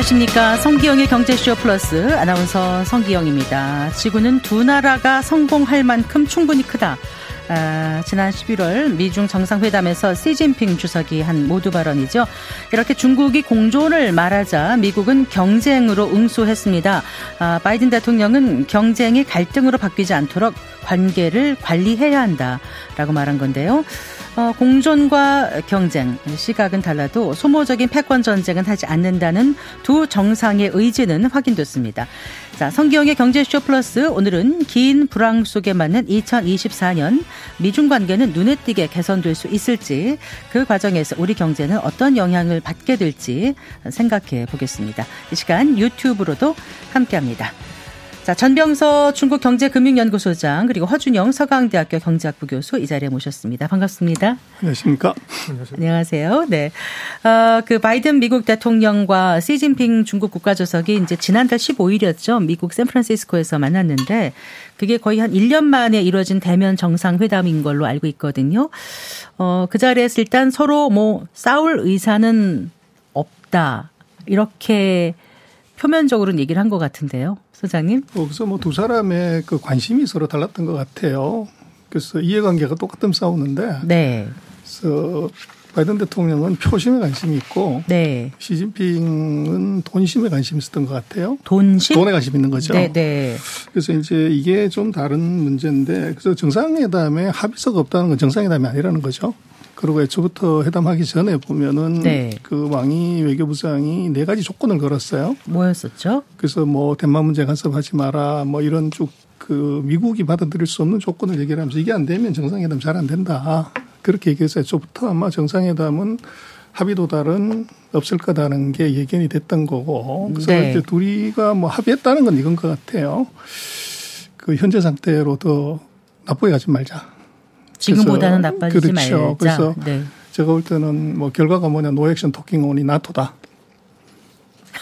안녕하십니까. 성기영의 경제쇼 플러스 아나운서 성기영입니다. 지구는 두 나라가 성공할 만큼 충분히 크다. 아, 지난 11월 미중 정상회담에서 시진핑 주석이 한 모두 발언이죠. 이렇게 중국이 공존을 말하자 미국은 경쟁으로 응수했습니다. 아, 바이든 대통령은 경쟁이 갈등으로 바뀌지 않도록 관계를 관리해야 한다라고 말한 건데요. 어, 공존과 경쟁, 시각은 달라도 소모적인 패권 전쟁은 하지 않는다는 두 정상의 의지는 확인됐습니다. 자, 성기영의 경제쇼 플러스 오늘은 긴 불황 속에 맞는 2024년 미중 관계는 눈에 띄게 개선될 수 있을지 그 과정에서 우리 경제는 어떤 영향을 받게 될지 생각해 보겠습니다. 이 시간 유튜브로도 함께합니다. 자, 전병서 중국 경제금융연구소장 그리고 허준영 서강대학교 경제학부 교수 이 자리에 모셨습니다. 반갑습니다. 안녕하십니까? 안녕하세요. 네. 어, 그 바이든 미국 대통령과 시진핑 중국 국가주석이 이제 지난달 15일이었죠. 미국 샌프란시스코에서 만났는데 그게 거의 한 1년 만에 이루어진 대면 정상회담인 걸로 알고 있거든요. 어, 그 자리에서 일단 서로 뭐 싸울 의사는 없다. 이렇게 표면적으로는 얘기를 한 것 같은데요. 소장님? 어, 그래서 뭐 두 사람의 그 관심이 서로 달랐던 것 같아요. 그래서 이해관계가 똑같은 싸우는데. 네. 그래서 바이든 대통령은 표심에 관심이 있고. 네. 시진핑은 돈심에 관심이 있었던 것 같아요. 돈심? 돈에 관심 있는 거죠. 네, 네. 그래서 이제 이게 좀 다른 문제인데 그래서 정상회담에 합의서가 없다는 건 정상회담이 아니라는 거죠. 그리고 애초부터 회담하기 전에 보면은 네. 그 왕이 외교부장이 네 가지 조건을 걸었어요. 뭐였었죠? 그래서 뭐 대만 문제 간섭하지 마라 뭐 이런 쭉 그 미국이 받아들일 수 없는 조건을 얘기를 하면서 이게 안 되면 정상회담 잘 안 된다. 그렇게 얘기해서 애초부터 아마 정상회담은 합의 도달은 없을 거다는 게 예견이 됐던 거고 그래서 네. 이제 둘이가 뭐 합의했다는 건 이건 것 같아요. 그 현재 상태로 더 나쁘게 가지 말자. 지금보다는 나빠지지 그렇죠. 말자. 그래서 네. 제가 볼 때는 뭐 결과가 뭐냐 노액션 토킹 온이 나토다.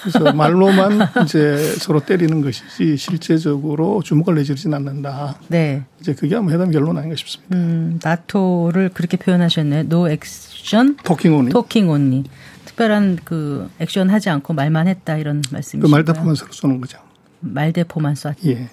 그래서 말로만 이제 서로 때리는 것이지 실제적으로 주먹을 내지르진 않는다. 네. 이제 그게 아마 해당 결론 아닌가 싶습니다. 음, 나토를 그렇게 표현하셨네요. No action talking only. Talking only. 특별한 그 액션 하지 않고 말만 했다 이런 말씀이시죠. 그 말대포만 서로 쏘는 거죠. 말대포만 쐈다. 예.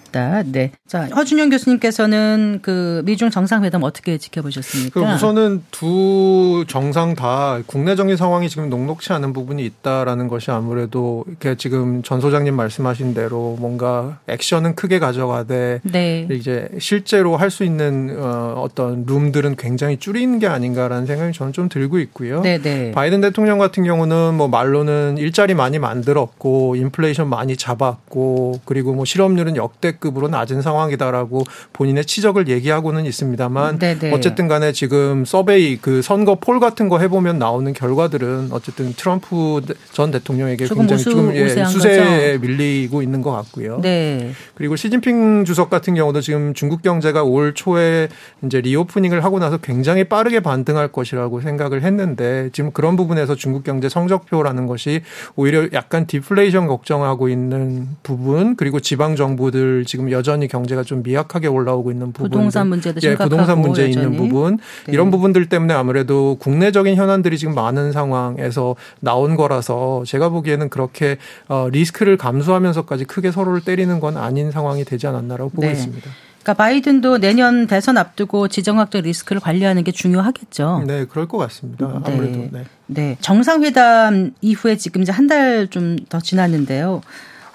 네. 자, 허준영 교수님께서는 그 미중 정상회담 어떻게 지켜보셨습니까? 그 우선은 두 정상 다 국내적인 상황이 지금 녹록치 않은 부분이 있다라는 것이 아무래도 이렇게 지금 전 소장님 말씀하신 대로 뭔가 액션은 크게 가져가되 네. 이제 실제로 할 수 있는 어, 어떤 room들은 굉장히 줄이는 게 아닌가라는 생각이 저는 좀 들고 있고요. 네, 네. 바이든 대통령 같은 경우는 뭐 말로는 일자리 많이 만들었고 인플레이션 많이 잡았고 그리고 뭐 실업률은 역대급으로 낮은 상황이다라고 본인의 치적을 얘기하고는 있습니다만 네네. 네. 어쨌든 간에 지금 서베이 그 선거 폴 같은 거 해보면 나오는 결과들은 어쨌든 트럼프 전 대통령에게 굉장히 우수, 지금 예, 수세에 밀리고 있는 것 같고요. 네. 그리고 시진핑 주석 같은 경우도 지금 중국 경제가 올 초에 이제 reopening을 하고 나서 굉장히 빠르게 반등할 것이라고 생각을 했는데 지금 그런 부분에서 중국 경제 성적표라는 것이 오히려 약간 디플레이션 걱정하고 있는 부분 부분 그리고 지방 정부들 지금 여전히 경제가 좀 미약하게 올라오고 있는 부분 부동산 문제도 예, 부동산 문제 여전히. 있는 부분 네. 이런 부분들 때문에 아무래도 국내적인 현안들이 지금 많은 상황에서 나온 거라서 제가 보기에는 그렇게 어, 리스크를 감수하면서까지 크게 서로를 때리는 건 아닌 상황이 되지 않았나라고 보고 네. 있습니다. 그러니까 바이든도 내년 대선 앞두고 지정학적 리스크를 관리하는 게 중요하겠죠. 네, 그럴 것 같습니다. 아무래도. 네. 네. 네. 정상회담 이후에 지금 이제 한 달 좀 더 지났는데요.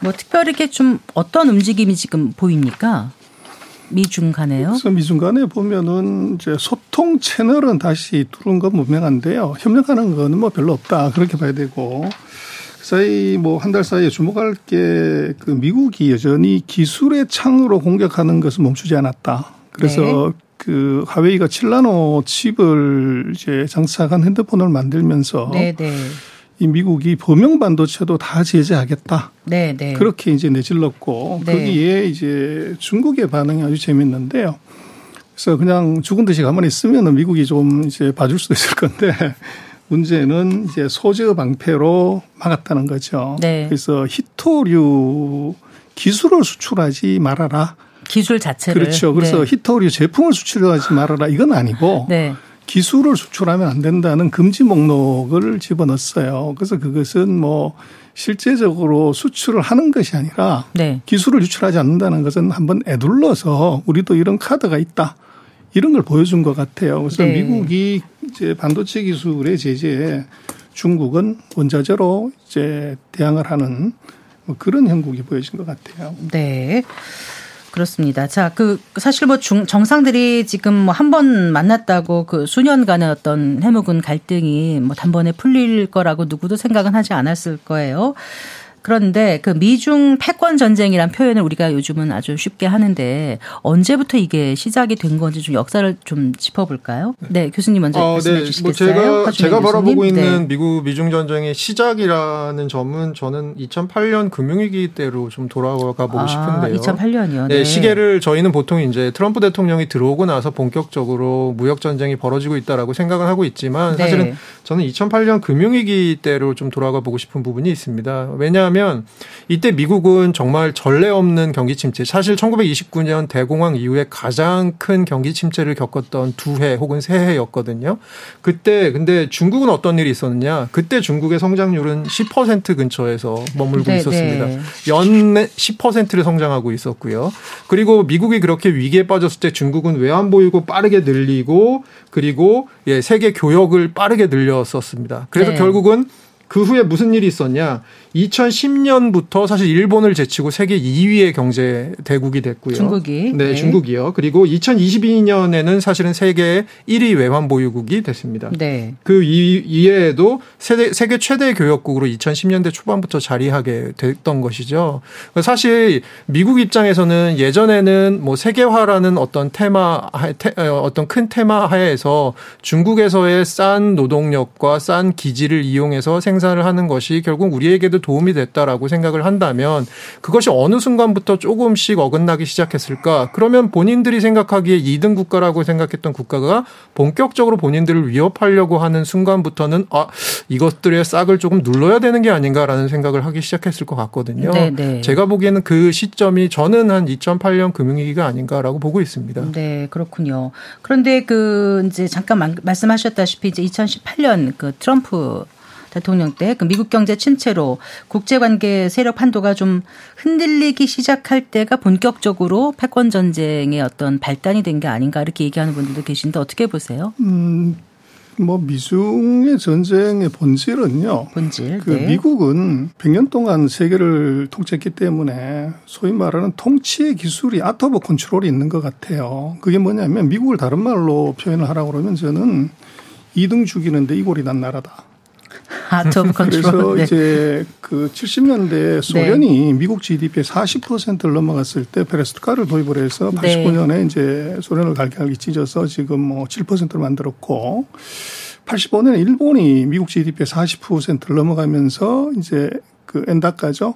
뭐 특별히 이렇게 좀 어떤 움직임이 지금 보입니까? 미중 간에요? 그래서 미중 간에 보면은 이제 소통 채널은 다시 뚫은 건 분명한데요. 협력하는 거는 뭐 별로 없다. 그렇게 봐야 되고. 그 사이 뭐 한 달 사이에 주목할 게 그 미국이 여전히 기술의 창으로 공격하는 것을 멈추지 않았다. 그래서 네. 그 하웨이가 칠라노 칩을 이제 장착한 핸드폰을 만들면서 네, 네. 이 미국이 범용 반도체도 다 제재하겠다. 네, 네. 그렇게 이제 내질렀고 네. 거기에 이제 중국의 반응이 아주 재밌는데요. 그래서 그냥 죽은 듯이 가만히 있으면은 미국이 좀 이제 봐줄 수도 있을 건데 문제는 이제 소재 방패로 막았다는 거죠. 네. 그래서 히토류 기술을 수출하지 말아라. 기술 자체를. 그렇죠. 그래서 네. 히토류 제품을 수출하지 말아라. 이건 아니고 네. 기술을 수출하면 안 된다는 금지 목록을 집어넣었어요. 그래서 그것은 뭐 실제적으로 수출을 하는 것이 아니라 네. 기술을 유출하지 않는다는 것은 한번 애둘러서 우리도 이런 카드가 있다. 이런 걸 보여준 것 같아요. 그래서 네. 미국이 이제 반도체 기술의 제재에 중국은 원자재로 이제 대항을 하는 뭐 그런 형국이 보여진 것 같아요. 네. 그렇습니다. 자, 그 사실 뭐 중, 정상들이 지금 뭐 한 번 만났다고 그 수년간의 어떤 해묵은 갈등이 뭐 단번에 풀릴 거라고 누구도 생각은 하지 않았을 거예요. 그런데 그 미중 패권 전쟁이란 표현을 우리가 요즘은 아주 쉽게 하는데 언제부터 이게 시작이 된 건지 좀 역사를 좀 짚어볼까요? 네, 교수님 먼저 어, 말씀해 네. 주시겠어요? 뭐 제가 제가 바라보고 있는 네. 미국 미중 전쟁의 시작이라는 점은 저는 2008년 금융위기 때로 좀 돌아가 보고 아, 싶은데요. 2008년이요. 네. 네, 시계를 저희는 보통 이제 트럼프 대통령이 들어오고 나서 본격적으로 무역 전쟁이 벌어지고 있다라고 생각을 하고 있지만 네. 사실은 저는 2008년 금융위기 때로 좀 돌아가 보고 싶은 부분이 있습니다. 왜냐 왜냐하면 이때 미국은 정말 전례 없는 경기 침체, 사실 1929년 대공황 이후에 가장 큰 경기 침체를 겪었던 두 해 혹은 세 해였거든요. 그때 근데 중국은 어떤 일이 있었느냐? 그때 중국의 성장률은 10% 근처에서 머물고 네, 있었습니다. 네. 연 10%를 성장하고 있었고요. 그리고 미국이 그렇게 위기에 빠졌을 때 중국은 외환 보유고 빠르게 늘리고 그리고 예, 세계 교역을 빠르게 늘렸었습니다. 그래서 네. 결국은 그 후에 무슨 일이 있었냐? 2010년부터 사실 일본을 제치고 세계 2위의 경제 대국이 됐고요. 중국이. 네, 네. 중국이요. 그리고 2022년에는 사실은 세계 1위 외환 보유국이 됐습니다. 네. 그 이외에도 세계, 세계 최대 교역국으로 2010년대 초반부터 자리하게 됐던 것이죠. 사실 미국 입장에서는 예전에는 뭐 세계화라는 어떤 테마, 어, 어떤 큰 테마 하에서 중국에서의 싼 노동력과 싼 기지를 이용해서 생산을 하는 것이 결국 우리에게도 도움이 됐다라고 생각을 한다면 그것이 어느 순간부터 조금씩 어긋나기 시작했을까? 그러면 본인들이 생각하기에 2등 국가라고 생각했던 국가가 본격적으로 본인들을 위협하려고 하는 순간부터는 아, 이것들의 싹을 조금 눌러야 되는 게 아닌가라는 생각을 하기 시작했을 것 같거든요. 네네. 네. 제가 보기에는 그 시점이 저는 한 2008년 금융위기가 아닌가라고 보고 있습니다. 네, 그렇군요. 그런데 그 이제 잠깐 말씀하셨다시피 이제 2018년 그 트럼프 대통령 때 그 미국 경제 침체로 국제 관계 세력 판도가 좀 흔들리기 시작할 때가 본격적으로 패권 전쟁의 어떤 발단이 된 게 아닌가 이렇게 얘기하는 분들도 계신데 어떻게 보세요? 음. 뭐 미중의 전쟁의 본질은요. 본질. 그 네. 미국은 100년 동안 세계를 통치했기 때문에 소위 말하는 통치의 기술이 art of control이 있는 것 같아요. 그게 뭐냐면 미국을 다른 말로 표현을 하라고 그러면 저는 2등 죽이는데 이골이 난 나라다. Art of control. 그래서 네. 이제 그 70년대 소련이 네. 미국 GDP의 40%를 넘어갔을 때 페레스트로이카를 도입을 해서 89년에 네. 이제 소련을 갈기갈기 찢어서 지금 뭐 7%를 만들었고 85년에 일본이 미국 GDP의 40%를 넘어가면서 이제 그 엔다까죠.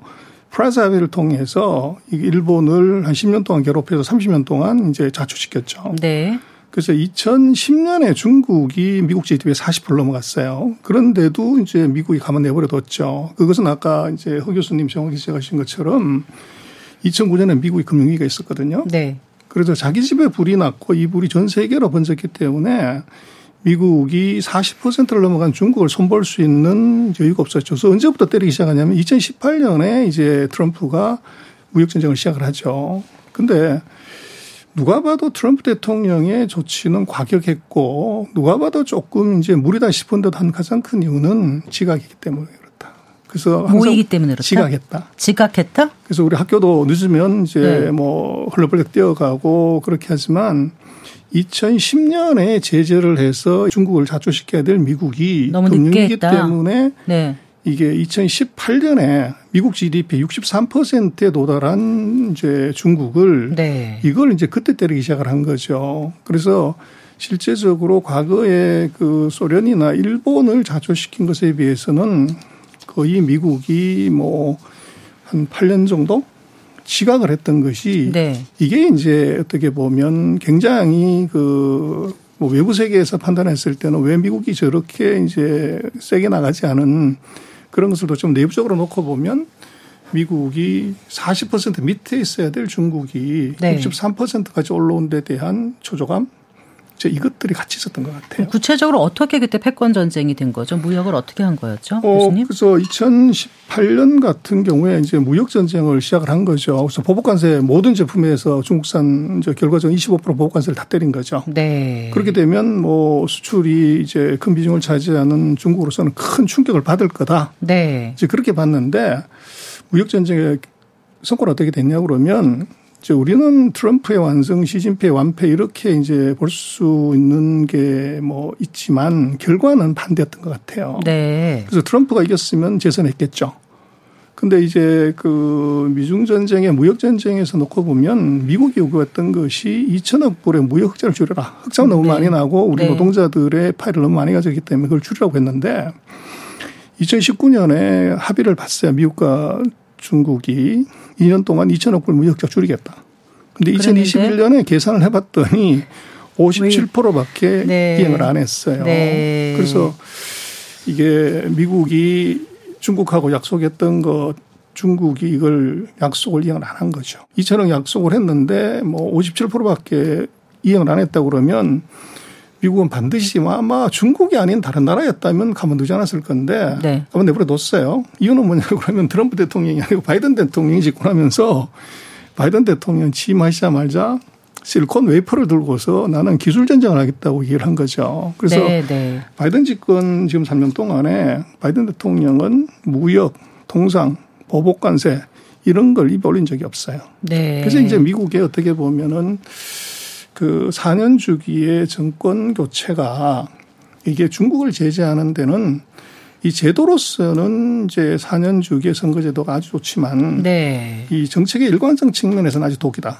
프라자 합의를 통해서 일본을 한 10년 동안 괴롭혀서 30년 동안 이제 자초시켰죠. 네. 그래서 2010년에 중국이 미국 GDP의 40%를 넘어갔어요. 그런데도 이제 미국이 가만 내버려뒀죠. 그것은 아까 이제 허 교수님 정확히 지적하신 것처럼 2009년에 미국이 금융위기가 있었거든요. 네. 그래서 자기 집에 불이 났고 이 불이 전 세계로 번졌기 때문에 미국이 40%를 넘어간 중국을 손볼 수 있는 여유가 없었죠. 그래서 언제부터 때리기 시작하냐면 2018년에 이제 트럼프가 무역 전쟁을 시작을 하죠. 근데 누가 봐도 트럼프 대통령의 조치는 과격했고 누가 봐도 조금 이제 무리다 싶은 듯한 가장 큰 이유는 지각이기 때문에 그렇다. 그래서 모이기 때문에 그렇다. 지각했다. 지각했다? 그래서 우리 학교도 늦으면 이제 네. 뭐 헐레벌떡 뛰어가고 그렇게 하지만 2010년에 제재를 해서 중국을 자초시켜야 될 미국이 금융위기 때문에 네. 이게 2018년에 미국 GDP 63%에 도달한 이제 중국을 네. 이걸 이제 그때 때리기 시작을 한 거죠. 그래서 실제적으로 과거에 그 소련이나 일본을 자초시킨 것에 비해서는 거의 미국이 뭐 한 8년 정도 지각을 했던 것이 네. 이게 이제 어떻게 보면 굉장히 그뭐 외부 세계에서 판단했을 때는 왜 미국이 저렇게 이제 세게 나가지 않은 그런 것들도 좀 내부적으로 놓고 보면 미국이 40% 밑에 있어야 될 중국이 네. 63%까지 올라온 데 대한 초조감 이것들이 같이 있었던 것 같아요. 구체적으로 어떻게 그때 패권 전쟁이 된 거죠? 무역을 어떻게 한 거였죠? 어, 교수님? 그래서 2018년 같은 경우에 이제 무역 전쟁을 시작을 한 거죠. 그래서 보복관세 모든 제품에서 중국산 이제 결과적으로 25% 보복관세를 다 때린 거죠. 네. 그렇게 되면 뭐 수출이 이제 큰 비중을 차지하는 중국으로서는 큰 충격을 받을 거다. 네. 이제 그렇게 봤는데 무역 전쟁의 성과는 어떻게 됐냐 그러면 우리는 트럼프의 완성, 시진핑의 완패 이렇게 이제 볼 수 있는 게 뭐 있지만 결과는 반대였던 것 같아요. 네. 그래서 트럼프가 이겼으면 재선했겠죠. 근데 이제 그 미중 전쟁의 무역 전쟁에서 놓고 보면 미국이 요구했던 것이 2천억 불의 무역 흑자를 줄여라. 흑자가 너무 네. 많이 나고 우리 네. 노동자들의 파일을 너무 많이 가져기 때문에 그걸 줄이라고 했는데 2019년에 합의를 봤어요. 미국과 중국이 2년 동안 2천억 불 무역자 줄이겠다. 근데 2021년에 계산을 해봤더니 57%밖에 네. 이행을 안 했어요. 네. 그래서 이게 미국이 중국하고 약속했던 것 중국이 이걸 약속을 이행을 안 한 거죠. 2천억 약속을 했는데 뭐 57%밖에 이행을 안 했다 그러면 미국은 반드시 뭐 아마 중국이 아닌 다른 나라였다면 가만두지 않았을 건데 네. 가만 내버려 뒀어요. 이유는 뭐냐고 그러면 트럼프 대통령이 아니고 바이든 대통령이 집권하면서 바이든 대통령 취임하시자마자 실리콘 웨이퍼를 들고서 나는 기술 전쟁을 하겠다고 얘기를 한 거죠. 그래서 네, 네. 바이든 집권 지금 3년 동안에 바이든 대통령은 무역, 통상, 보복 관세 이런 걸 입에 올린 적이 없어요. 네. 그래서 이제 미국에 어떻게 보면은 그 4년 주기의 정권 교체가 이게 중국을 제재하는 데는 이 제도로서는 이제 4년 주기의 선거제도가 아주 좋지만 네. 이 정책의 일관성 측면에서는 아주 독이다.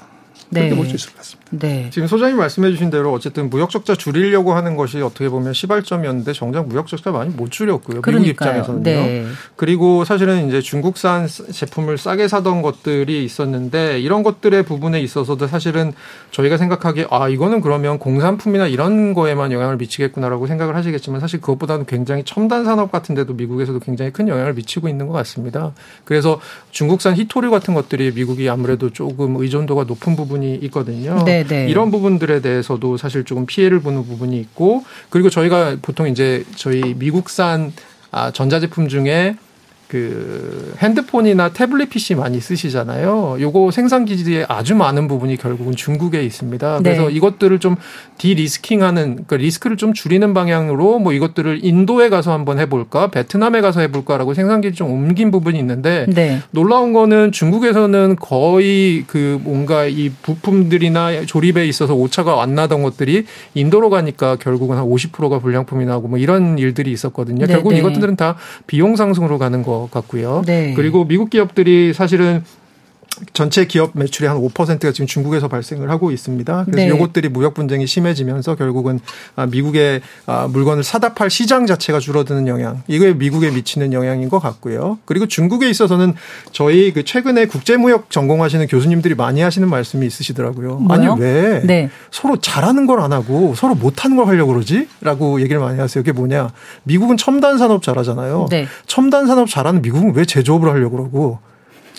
그렇게 네. 볼수 있을 것 같습니다. 네. 지금 소장님 말씀해 주신 대로 어쨌든 무역 적자 줄이려고 하는 것이 어떻게 보면 시발점이었는데 정작 무역 적자 많이 못 줄였고요. 그러니까요. 미국 입장에서는요. 네. 그리고 사실은 이제 중국산 제품을 싸게 사던 것들이 있었는데 이런 것들의 부분에 있어서도 사실은 저희가 생각하기에 아 이거는 그러면 공산품이나 이런 거에만 영향을 미치겠구나라고 생각을 하시겠지만 사실 그것보다는 굉장히 첨단 산업 같은데도 미국에서도 굉장히 큰 영향을 미치고 있는 것 같습니다. 그래서 중국산 히토류 같은 것들이 미국이 아무래도 조금 의존도가 높은 부분 이 있거든요. 네. 네네. 네. 이런 부분들에 대해서도 사실 조금 피해를 보는 부분이 있고 그리고 저희가 보통 이제 저희 미국산 아, 전자제품 중에 그 핸드폰이나 태블릿 PC 많이 쓰시잖아요. 요거 생산 기지에 아주 많은 부분이 결국은 중국에 있습니다. 그래서 네. 이것들을 좀 디리스킹하는 그러니까 리스크를 좀 줄이는 방향으로 뭐 이것들을 인도에 가서 한번 해볼까, 베트남에 가서 해볼까라고 생산 기지 좀 옮긴 부분이 있는데 네. 놀라운 거는 중국에서는 거의 그 뭔가 이 부품들이나 조립에 있어서 오차가 안 나던 것들이 인도로 가니까 결국은 한 50%가 불량품이 나고 뭐 이런 일들이 있었거든요. 네, 결국 네. 이것들은 다 비용 상승으로 가는 거. 같고요. 네. 그리고 미국 기업들이 사실은 전체 기업 매출의 한 5%가 지금 중국에서 발생을 하고 있습니다. 그래서 네. 이것들이 무역 분쟁이 심해지면서 결국은 아, 미국의 아, 물건을 사다 팔 시장 자체가 줄어드는 영향, 이게 미국에 미치는 영향인 것 같고요. 그리고 중국에 있어서는 저희 그 최근에 국제무역 전공하시는 교수님들이 많이 하시는 말씀이 있으시더라고요. 뭐요? 아니 왜 네. 서로 잘하는 걸 안 하고 서로 못하는 걸 하려고 그러지?라고 얘기를 많이 하세요. 그게 뭐냐? 미국은 첨단 산업 잘하잖아요. 네. 첨단 산업 잘하는 미국은 왜 제조업을 하려고 그러고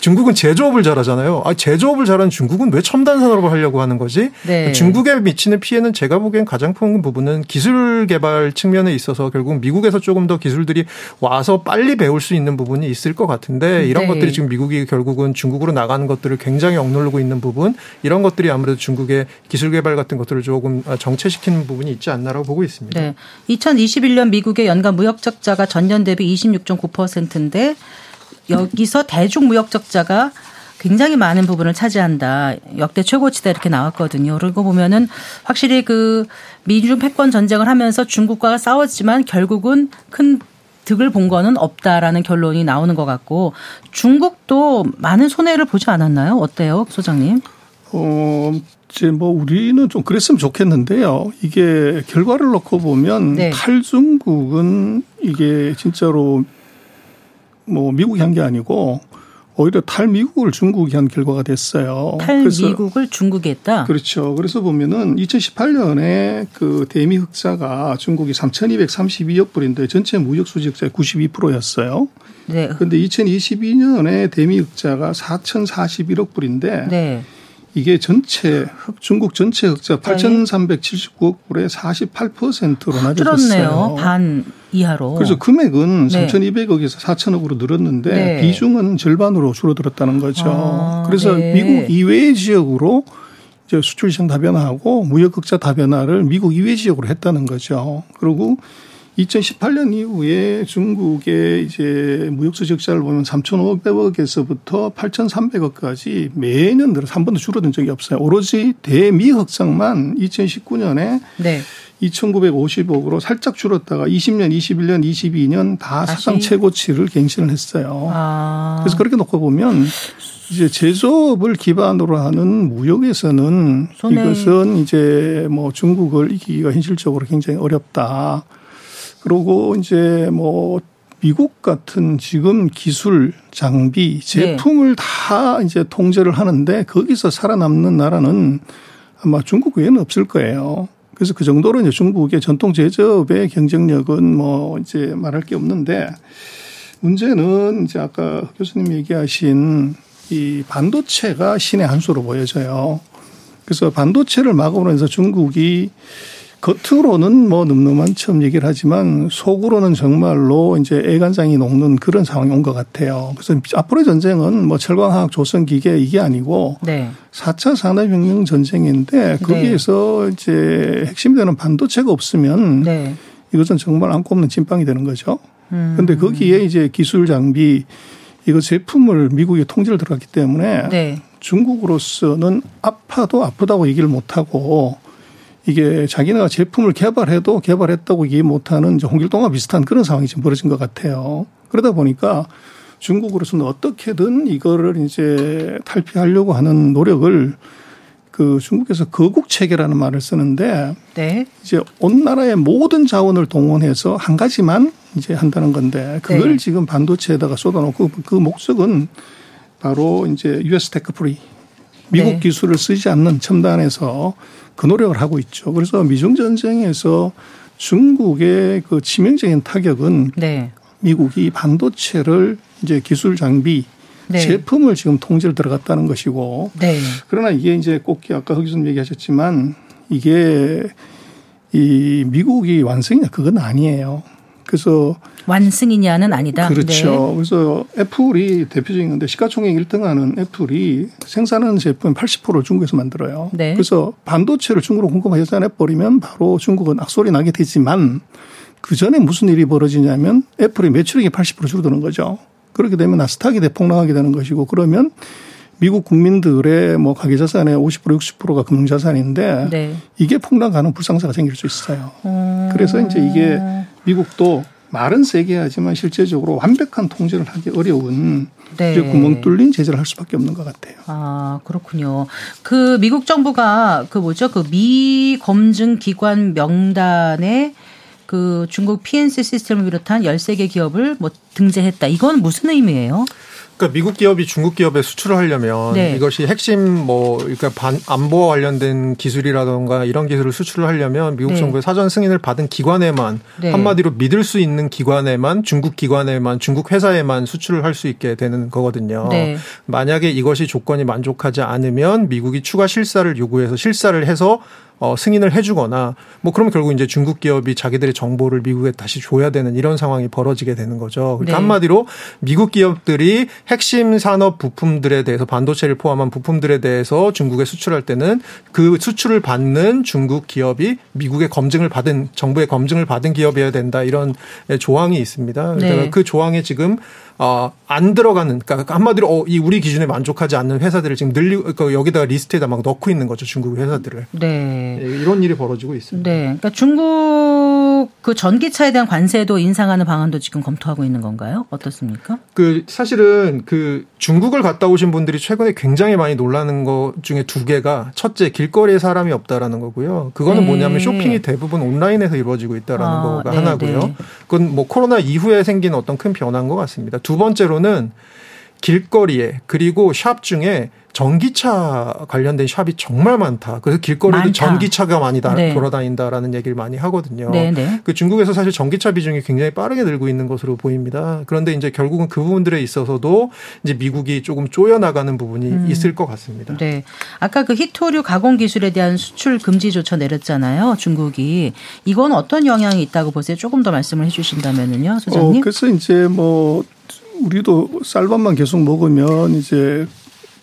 중국은 제조업을 잘하잖아요. 아, 제조업을 잘하는 중국은 왜 첨단 산업을 하려고 하는 거지? 네. 중국에 미치는 피해는 제가 보기엔 가장 큰 부분은 기술 개발 측면에 있어서 결국 미국에서 조금 더 기술들이 와서 빨리 배울 수 있는 부분이 있을 것 같은데 이런 네. 것들이 지금 미국이 결국은 중국으로 나가는 것들을 굉장히 억누르고 있는 부분 이런 것들이 아무래도 중국의 기술 개발 같은 것들을 조금 정체시키는 부분이 있지 않나라고 보고 있습니다. 네. 2021년 미국의 연간 무역 적자가 전년 대비 26.9%인데 여기서 대중무역 적자가 굉장히 많은 부분을 차지한다. 역대 최고치다 이렇게 나왔거든요. 그리고 보면은 확실히 그 미중 패권 전쟁을 하면서 중국과 싸웠지만 결국은 큰 득을 본 거는 없다라는 결론이 나오는 것 같고 중국도 많은 손해를 보지 않았나요? 어때요, 소장님? 어, 이제 뭐 우리는 좀 그랬으면 좋겠는데요. 이게 결과를 놓고 보면 네. 탈중국은 이게 진짜로 뭐 미국이 한 게 아니고 오히려 탈미국을 중국이 한 결과가 됐어요. 탈미국을 중국이 했다? 그렇죠. 그래서 보면은 2018년에 그 대미 흑자가 중국이 3,232억 불인데 전체 무역 수지 흑자의 92%였어요. 네. 그런데 2022년에 대미 흑자가 4,041억 불인데 네. 이게 전체 중국 전체 흑자 8,379억 불의 48%로 낮아졌어요. 반 이하로. 그래서 금액은 네. 3,200억에서 4,000억으로 늘었는데 네. 비중은 절반으로 줄어들었다는 거죠. 아, 그래서 네. 미국 이외의 지역으로 이제 수출 시장 다변화하고 무역 흑자 다변화를 미국 이외 지역으로 했다는 거죠. 그리고 2018년 이후에 중국의 이제 무역수 적자를 보면 3,500억에서부터 8,300억까지 매년 들어서 한 번도 줄어든 적이 없어요. 오로지 대미 흑상만 2019년에 네. 2,950억으로 살짝 줄었다가 20년, 21년, 22년 다 사상 최고치를 갱신을 했어요. 아. 그래서 그렇게 놓고 보면 이제 제조업을 기반으로 하는 무역에서는 이것은 이제 뭐 중국을 이기기가 현실적으로 굉장히 어렵다. 그리고 이제 뭐 미국 같은 지금 기술, 장비, 제품을 네. 다 이제 통제를 하는데 거기서 살아남는 나라는 아마 중국 외에는 없을 거예요. 그래서 그 정도로 이제 중국의 전통 제조업의 경쟁력은 뭐 이제 말할 게 없는데 문제는 이제 아까 교수님 얘기하신 이 반도체가 신의 한 수로 보여져요. 그래서 반도체를 막으면서 중국이 겉으로는 뭐 늠름한 척 얘기를 하지만 속으로는 정말로 이제 애간장이 녹는 그런 상황이 온 것 같아요. 그래서 앞으로의 전쟁은 뭐 철광화학 조선 기계 이게 아니고 네. 4차 산업혁명 전쟁인데 네. 거기에서 네. 이제 핵심이 되는 반도체가 없으면 네. 이것은 정말 안고 없는 찐빵이 되는 거죠. 그런데 음. 거기에 이제 기술 장비 이거 제품을 미국이 통제를 들어갔기 때문에 네. 중국으로서는 아파도 아프다고 얘기를 못 하고 이게 자기네가 제품을 개발해도 개발했다고 얘기 못하는 이제 홍길동과 비슷한 그런 상황이 지금 벌어진 것 같아요. 그러다 보니까 중국으로서는 어떻게든 이거를 이제 탈피하려고 하는 노력을 그 중국에서 거국 체계라는 말을 쓰는데 네. 이제 온 나라의 모든 자원을 동원해서 한 가지만 이제 한다는 건데 그걸 네. 지금 반도체에다가 쏟아놓고 그 목적은 바로 이제 US tech free 미국 네. 기술을 쓰지 않는 첨단에서 그 노력을 하고 있죠. 그래서 미중 전쟁에서 중국의 그 치명적인 타격은 네. 미국이 반도체를 이제 기술 장비 네. 제품을 지금 통제를 들어갔다는 것이고 네. 그러나 이게 이제 꼭 아까 허 교수님 얘기하셨지만 이게 이 미국이 완성이냐 그건 아니에요. 그래서 완승이냐는 아니다. 그렇죠. 네. 그래서 애플이 대표적인 건데 시가총액 1등하는 애플이 생산하는 제품 80%를 중국에서 만들어요. 네. 그래서 반도체를 중국으로 공급하지 버리면 바로 중국은 악소리 나게 되지만 그 전에 무슨 일이 벌어지냐면 애플이 매출액이 80% 줄어드는 거죠. 그렇게 되면 나스닥이 대폭락하게 되는 것이고 그러면 미국 국민들의 뭐 가계 자산의 50% 60%가 금융 자산인데 네. 이게 폭락하는 불상사가 생길 수 있어요. 음. 그래서 이제 이게 미국도 말은 세게 하지만 실제적으로 완벽한 통제를 하기 어려운 네. 구멍 뚫린 제재를 할 수밖에 없는 것 같아요. 아 그렇군요. 그 미국 정부가 그 뭐죠 그 미 검증 기관 명단에 그 중국 PNC 시스템을 비롯한 13개 기업을 뭐 등재했다. 이건 무슨 의미예요? 그러니까 미국 기업이 중국 기업에 수출을 하려면 네. 이것이 핵심 뭐 그러니까 반 안보와 관련된 기술이라던가 이런 기술을 수출을 하려면 미국 네. 정부의 사전 승인을 받은 기관에만 네. 한마디로 믿을 수 있는 기관에만 중국 기관에만 중국 회사에만 수출을 할 수 있게 되는 거거든요. 네. 만약에 이것이 조건이 만족하지 않으면 미국이 추가 실사를 요구해서 실사를 해서 어, 승인을 해주거나 뭐 그러면 결국 이제 중국 기업이 자기들의 정보를 미국에 다시 줘야 되는 이런 상황이 벌어지게 되는 거죠. 그러니까 네. 한마디로 미국 기업들이 핵심 산업 부품들에 대해서 반도체를 포함한 부품들에 대해서 중국에 수출할 때는 그 수출을 받는 중국 기업이 미국의 검증을 받은 정부의 검증을 받은 기업이어야 된다 이런 조항이 있습니다. 네. 그 조항에 지금 어, 안 들어가는, 그러니까 한마디로 어, 이 우리 기준에 만족하지 않는 회사들을 지금 늘리고, 그러니까 여기다가 리스트에다 막 넣고 있는 거죠. 중국 회사들을. 네. 네. 이런 일이 벌어지고 있습니다. 네. 그러니까 중국 그 전기차에 대한 관세도 인상하는 방안도 지금 검토하고 있는 건가요? 어떻습니까? 그 사실은 그 중국을 갔다 오신 분들이 최근에 굉장히 많이 놀라는 것 중에 두 개가 첫째 길거리에 사람이 없다라는 거고요. 그거는 네. 뭐냐면 쇼핑이 대부분 온라인에서 이루어지고 있다라는 아, 거가 네, 하나고요. 네. 그건 뭐 코로나 이후에 생긴 어떤 큰 변화인 것 같습니다. 두 번째로는 길거리에 그리고 샵 중에 전기차 관련된 샵이 정말 많다. 그래서 길거리에도 많다. 전기차가 많이 다, 네. 돌아다닌다라는 얘기를 많이 하거든요. 네, 네. 그 중국에서 사실 전기차 비중이 굉장히 빠르게 늘고 있는 것으로 보입니다. 그런데 이제 결국은 그 부분들에 있어서도 이제 미국이 조금 쪼여 나가는 부분이 음. 있을 것 같습니다. 네. 아까 그 히토류 가공 기술에 대한 수출 금지 조처 내렸잖아요. 중국이 이건 어떤 영향이 있다고 보세요? 조금 더 말씀을 해주신다면은요, 소장님. 어, 그래서 이제 뭐 우리도 쌀밥만 계속 먹으면 이제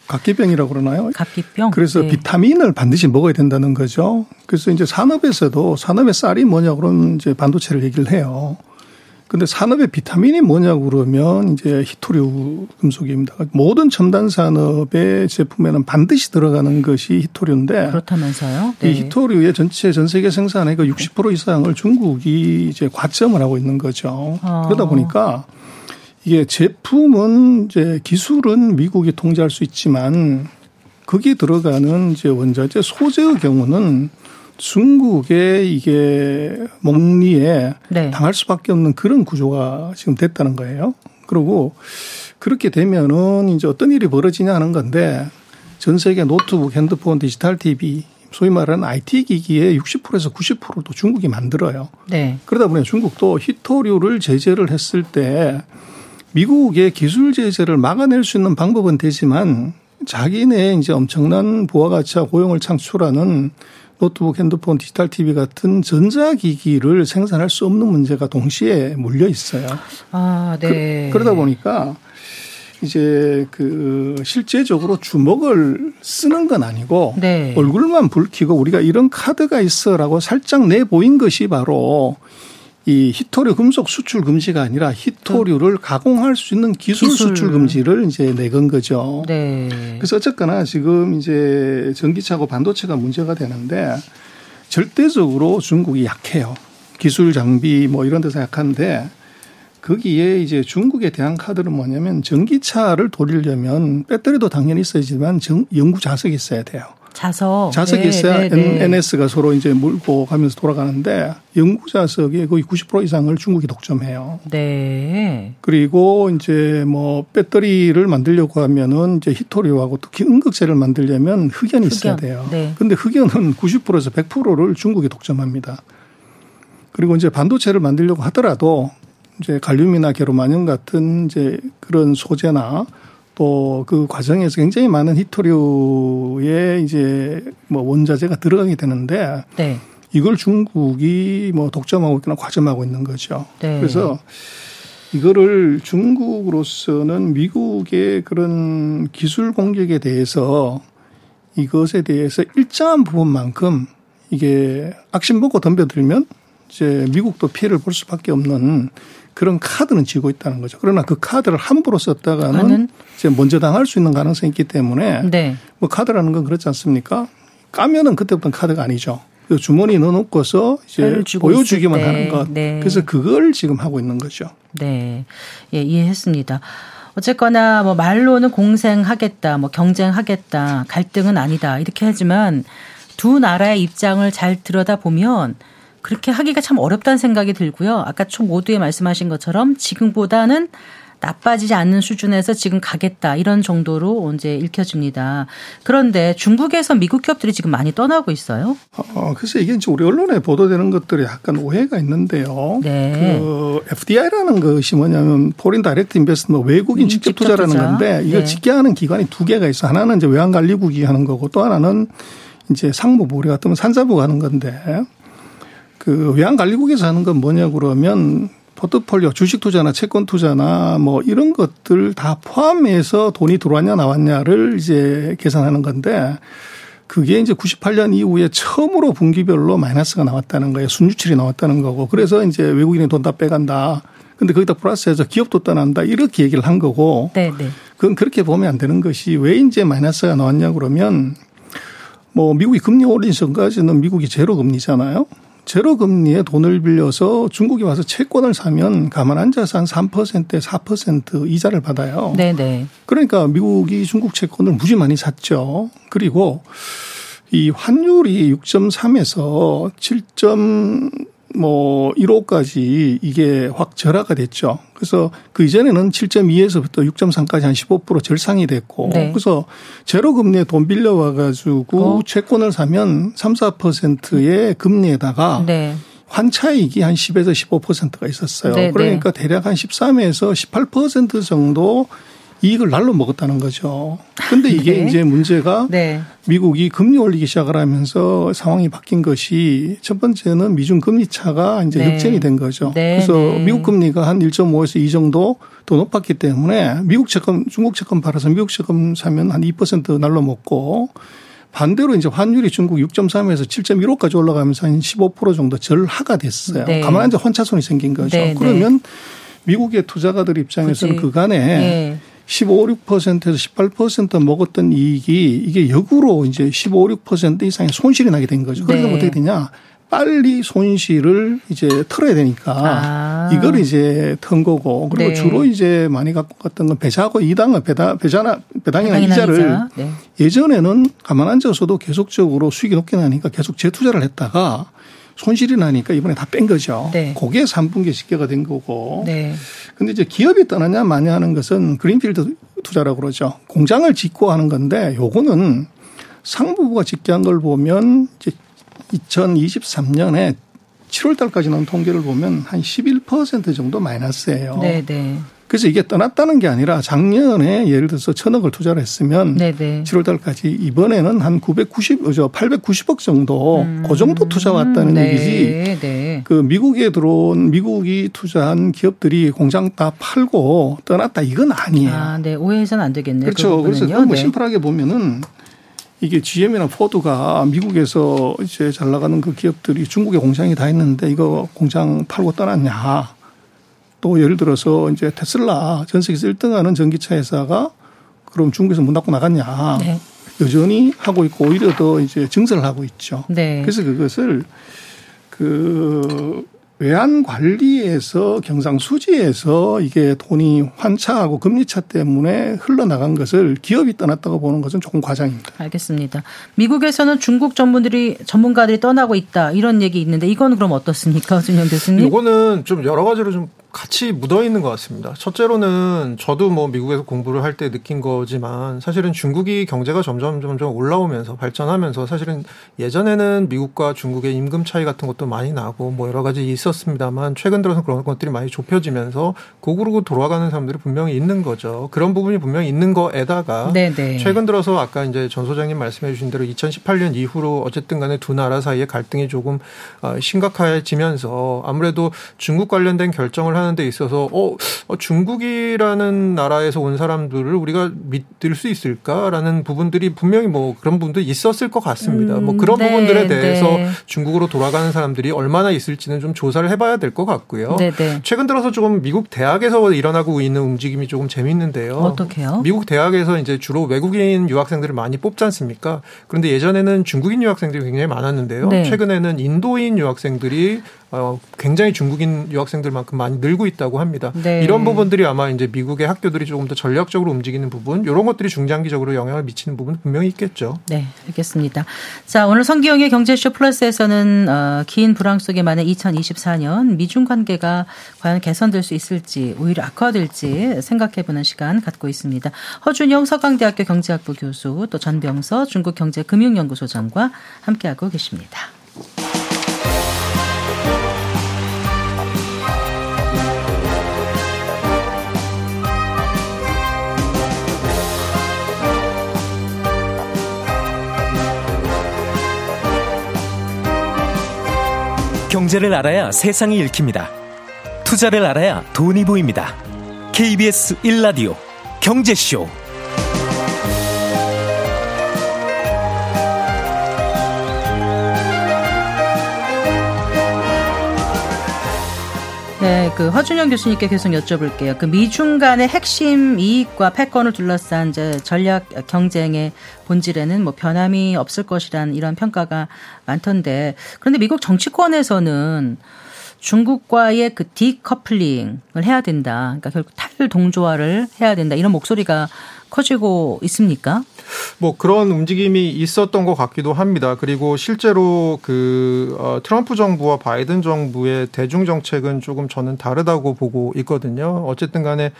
각기병이라고 그러나요? 각기병. 그래서 네. 비타민을 반드시 먹어야 된다는 거죠. 그래서 이제 산업에서도 산업의 쌀이 뭐냐 그런 이제 반도체를 얘기를 해요. 근데 산업의 비타민이 뭐냐고 그러면 이제 히토류 금속입니다. 모든 첨단 산업의 제품에는 반드시 들어가는 것이 히토류인데 그렇다면서요? 네. 이 히토류의 전체 전 세계 생산의 그 60% 이상을 중국이 이제 과점을 하고 있는 거죠. 어. 그러다 보니까 이게 제품은 이제 기술은 미국이 통제할 수 있지만 거기에 들어가는 이제 원자재 소재의 경우는 중국의 이게 목리에 네. 당할 수밖에 없는 그런 구조가 지금 됐다는 거예요. 그리고 그렇게 되면은 이제 어떤 일이 벌어지냐 하는 건데 전 세계 노트북, 핸드폰, 디지털 TV 소위 말하는 IT 기기의 60%에서 90%도 중국이 만들어요. 네. 그러다 보니 중국도 희토류를 제재를 했을 때 미국의 기술 제재를 막아낼 수 있는 방법은 되지만 자기네 이제 엄청난 부가가치와 고용을 창출하는 노트북, 핸드폰, 디지털 TV 같은 전자기기를 생산할 수 없는 문제가 동시에 물려 있어요. 아, 네. 그, 러다 보니까 이제 그 실제적으로 주먹을 쓰는 건 아니고 네. 얼굴만 붉히고 우리가 이런 카드가 있어라고 살짝 내 보인 것이 바로 이 히토류 금속 수출 금지가 아니라 히토류를 음. 가공할 수 있는 기술, 기술, 수출 금지를 이제 내건 거죠. 네. 그래서 어쨌거나 지금 이제 전기차고 반도체가 문제가 되는데 절대적으로 중국이 약해요. 기술 장비 뭐 이런 데서 약한데 거기에 이제 중국에 대한 카드는 뭐냐면 전기차를 돌리려면 배터리도 당연히 있어야지만 연구 자석이 있어야 돼요. 자석. 자석이 네, 있어야 네, 네. NS가 서로 이제 물고 가면서 돌아가는데 영구 자석의 거의 90% 이상을 중국이 독점해요. 네. 그리고 이제 뭐 배터리를 만들려고 하면은 이제 히토리하고 특히 음극재를 만들려면 흑연이 흑연. 있어야 돼요. 네. 근데 흑연은 90%에서 100%를 중국이 독점합니다. 그리고 이제 반도체를 만들려고 하더라도 이제 갈륨이나 게로마늄 같은 이제 그런 소재나 또 그 과정에서 굉장히 많은 히토류의 이제 뭐 원자재가 들어가게 되는데 네. 이걸 중국이 뭐 독점하고 있거나 과점하고 있는 거죠. 네. 그래서 이거를 중국으로서는 미국의 그런 기술 공격에 대해서 이것에 대해서 일정한 부분만큼 이게 악심 보고 덤벼들면 이제 미국도 피해를 볼 수밖에 없는 그런 카드는 쥐고 있다는 거죠. 그러나 그 카드를 함부로 썼다가는 이제 먼저 당할 수 있는 가능성이 있기 때문에 네. 뭐 카드라는 건 그렇지 않습니까? 까면은 그때부터는 카드가 아니죠. 그 주머니 넣어놓고서 이제 보여주기만 하는 것. 네. 그래서 그걸 지금 하고 있는 거죠. 네. 예, 이해했습니다. 어쨌거나 뭐 말로는 공생하겠다, 뭐 경쟁하겠다, 갈등은 아니다. 이렇게 하지만 두 나라의 입장을 잘 들여다 보면 그렇게 하기가 참 어렵다는 생각이 들고요. 아까 총 모두에 말씀하신 것처럼 지금보다는 나빠지지 않는 수준에서 지금 가겠다 이런 정도로 이제 읽혀집니다. 그런데 중국에서 미국 기업들이 지금 많이 떠나고 있어요. 어, 그래서 이게 이제 우리 언론에 보도되는 것들이 약간 오해가 있는데요. 네. 그 FDI라는 것이 뭐냐면 foreign direct investment 외국인 음, 직접, 직접 투자라는 투자. 건데 이거 네. 집계하는 기관이 두 개가 있어. 하나는 이제 외환관리국이 하는 거고 또 하나는 이제 상무부 우리 같으면 산자부가 하는 건데 그 외환관리국에서 하는 건 뭐냐 그러면 포트폴리오 주식 투자나 채권 투자나 뭐 이런 것들 다 포함해서 돈이 들어왔냐 나왔냐를 이제 계산하는 건데 그게 이제 98년 이후에 처음으로 분기별로 마이너스가 나왔다는 거예요. 순유출이 나왔다는 거고. 그래서 이제 외국인이 돈 다 빼간다. 근데 거기다 플러스해서 기업도 떠난다. 이렇게 얘기를 한 거고. 네, 네. 그건 그렇게 보면 안 되는 것이 왜 이제 마이너스가 나왔냐 그러면 뭐 미국이 금리 올린 전까지는 미국이 제로 금리잖아요. 제로 금리에 돈을 빌려서 중국에 와서 채권을 사면 가만 앉아서 한 3%에 4% 이자를 받아요. 네네. 네. 그러니까 미국이 중국 채권을 무지 많이 샀죠. 그리고 이 환율이 6.3에서 뭐 1호까지 이게 확 절하가 됐죠. 그래서 그 이전에는 7.2에서부터 6.3까지 한 15% 절상이 됐고 네. 그래서 제로 금리에 돈 빌려와 가지고 어? 채권을 사면 3, 4%의 금리에다가 네. 환차익이 한 10에서 15%가 있었어요. 네, 네. 그러니까 대략 한 13에서 18% 정도 이익을 날로 먹었다는 거죠. 근데 이게 네. 이제 문제가 네. 미국이 금리 올리기 시작을 하면서 상황이 바뀐 것이 첫 번째는 미중 금리 차가 이제 네. 역전이 된 거죠. 네. 그래서 네. 미국 금리가 한 1.5에서 2 정도 더 높았기 때문에 미국 채권, 중국 채권 팔아서 미국 채권 사면 한 2% 날로 먹고 반대로 이제 환율이 중국 6.3에서 7.15까지 올라가면서 한 15% 정도 절하가 됐어요. 네. 가만히 앉아 환차손이 생긴 거죠. 그러면 미국의 투자가들 입장에서는 그치. 그간에 네. 15, 6%에서 18% 먹었던 이익이 이게 역으로 이제 15, 6% 이상의 손실이 나게 된 거죠. 그래서 네. 어떻게 되냐. 빨리 손실을 이제 털어야 되니까 아. 이걸 이제 턴 거고 그리고 네. 주로 이제 많이 갖고 갔던 건 배자하고 이당은 배당 배자나 배당이나 이자를 이자. 네. 예전에는 가만 앉아서도 계속적으로 수익이 높게 나니까 계속 재투자를 했다가 손실이 나니까 이번에 다 뺀 거죠. 네. 그게 3분기 집계가 된 거고. 네. 근데 이제 기업이 떠나냐 마냐 하는 것은 그린필드 투자라고 그러죠. 공장을 짓고 하는 건데 요거는 상부부가 집계한 걸 보면 이제 2023년에 7월 달까지 나온 통계를 보면 한 11% 정도 마이너스예요. 네, 네. 그래서 이게 떠났다는 게 아니라 작년에 예를 들어서 천억을 투자를 했으면 네네. 7월 달까지 이번에는 한 990, 저 890억 정도 음. 그 정도 투자 왔다는 네. 얘기지. 네. 그 미국에 들어온 미국이 투자한 기업들이 공장 다 팔고 떠났다 이건 아니에요. 아, 네. 오해해서는 안 되겠네요. 그렇죠. 그 그래서 너무 네. 심플하게 보면은 이게 GM이나 포드가 미국에서 이제 잘 나가는 그 기업들이 중국에 공장이 다 있는데 이거 공장 팔고 떠났냐. 또 예를 들어서 이제 테슬라 전 세계에서 1등하는 전기차 회사가 그럼 중국에서 문 닫고 나갔냐. 네. 여전히 하고 있고 오히려 더 이제 증설을 하고 있죠. 네. 그래서 그것을 그 외환 관리에서 경상 수지에서 이게 돈이 환차하고 금리차 때문에 흘러나간 것을 기업이 떠났다고 보는 것은 조금 과장입니다. 알겠습니다. 미국에서는 중국 전문들이 전문가들이 떠나고 있다 이런 얘기 있는데 이건 그럼 어떻습니까, 준영 교수님? 이거는 좀 여러 가지로 좀 같이 묻어 있는 것 같습니다. 첫째로는 저도 뭐 미국에서 공부를 할 때 느낀 거지만 사실은 중국이 경제가 점점 점점 올라오면서 발전하면서 사실은 예전에는 미국과 중국의 임금 차이 같은 것도 많이 나고 뭐 여러 가지 있었습니다만 최근 들어서 그런 것들이 많이 좁혀지면서 고구르고 돌아가는 사람들이 분명히 있는 거죠. 그런 부분이 분명히 있는 거에다가 네네. 네. 최근 들어서 아까 이제 전 소장님 말씀해 주신 대로 2018년 이후로 어쨌든 간에 두 나라 사이의 갈등이 조금 어, 심각해지면서 아무래도 중국 관련된 결정을 하는 하는 데 있어서 어, 어, 중국이라는 나라에서 온 사람들을 우리가 믿을 수 있을까라는 부분들이 분명히 뭐 그런 부분도 있었을 것 같습니다. 뭐 음, 뭐 그런 네, 부분들에 대해서 네. 중국으로 돌아가는 사람들이 얼마나 있을지는 좀 조사를 해봐야 될 것 같고요. 네, 네, 최근 들어서 조금 미국 대학에서 일어나고 있는 움직임이 조금 재밌는데요. 어떻게요? 미국 대학에서 이제 주로 외국인 유학생들을 많이 뽑지 않습니까? 그런데 예전에는 중국인 유학생들이 굉장히 많았는데요. 네. 최근에는 인도인 유학생들이 어, 굉장히 중국인 유학생들만큼 많이 늘고 있다고 합니다. 네. 이런 부분들이 아마 이제 미국의 학교들이 조금 더 전략적으로 움직이는 부분, 이런 것들이 중장기적으로 영향을 미치는 부분 분명히 있겠죠. 네, 알겠습니다. 자, 오늘 성기영의 경제쇼 플러스에서는 어, 긴 불황 속에 많은 2024년 미중 관계가 과연 개선될 수 있을지 오히려 악화될지 생각해보는 시간 갖고 있습니다. 허준영 서강대학교 경제학부 교수 또 전병서 중국경제금융연구소장과 함께하고 계십니다. 경제를 알아야 세상이 읽힙니다. 투자를 알아야 돈이 보입니다. KBS 1라디오 경제쇼. 네, 그 허준영 교수님께 계속 여쭤볼게요. 그 미중 간의 핵심 이익과 패권을 둘러싼 이제 전략 경쟁의 본질에는 뭐 변함이 없을 것이란 이런 평가가 많던데 그런데 미국 정치권에서는 중국과의 그 디커플링을 해야 된다. 그러니까 결국 탈 동조화를 해야 된다. 이런 목소리가 커지고 있습니까? 뭐 그런 움직임이 있었던 것 같기도 합니다. 그리고 실제로 그 어, 트럼프 정부와 바이든 정부의 대중 정책은 조금 저는 다르다고 보고 있거든요. 어쨌든 간에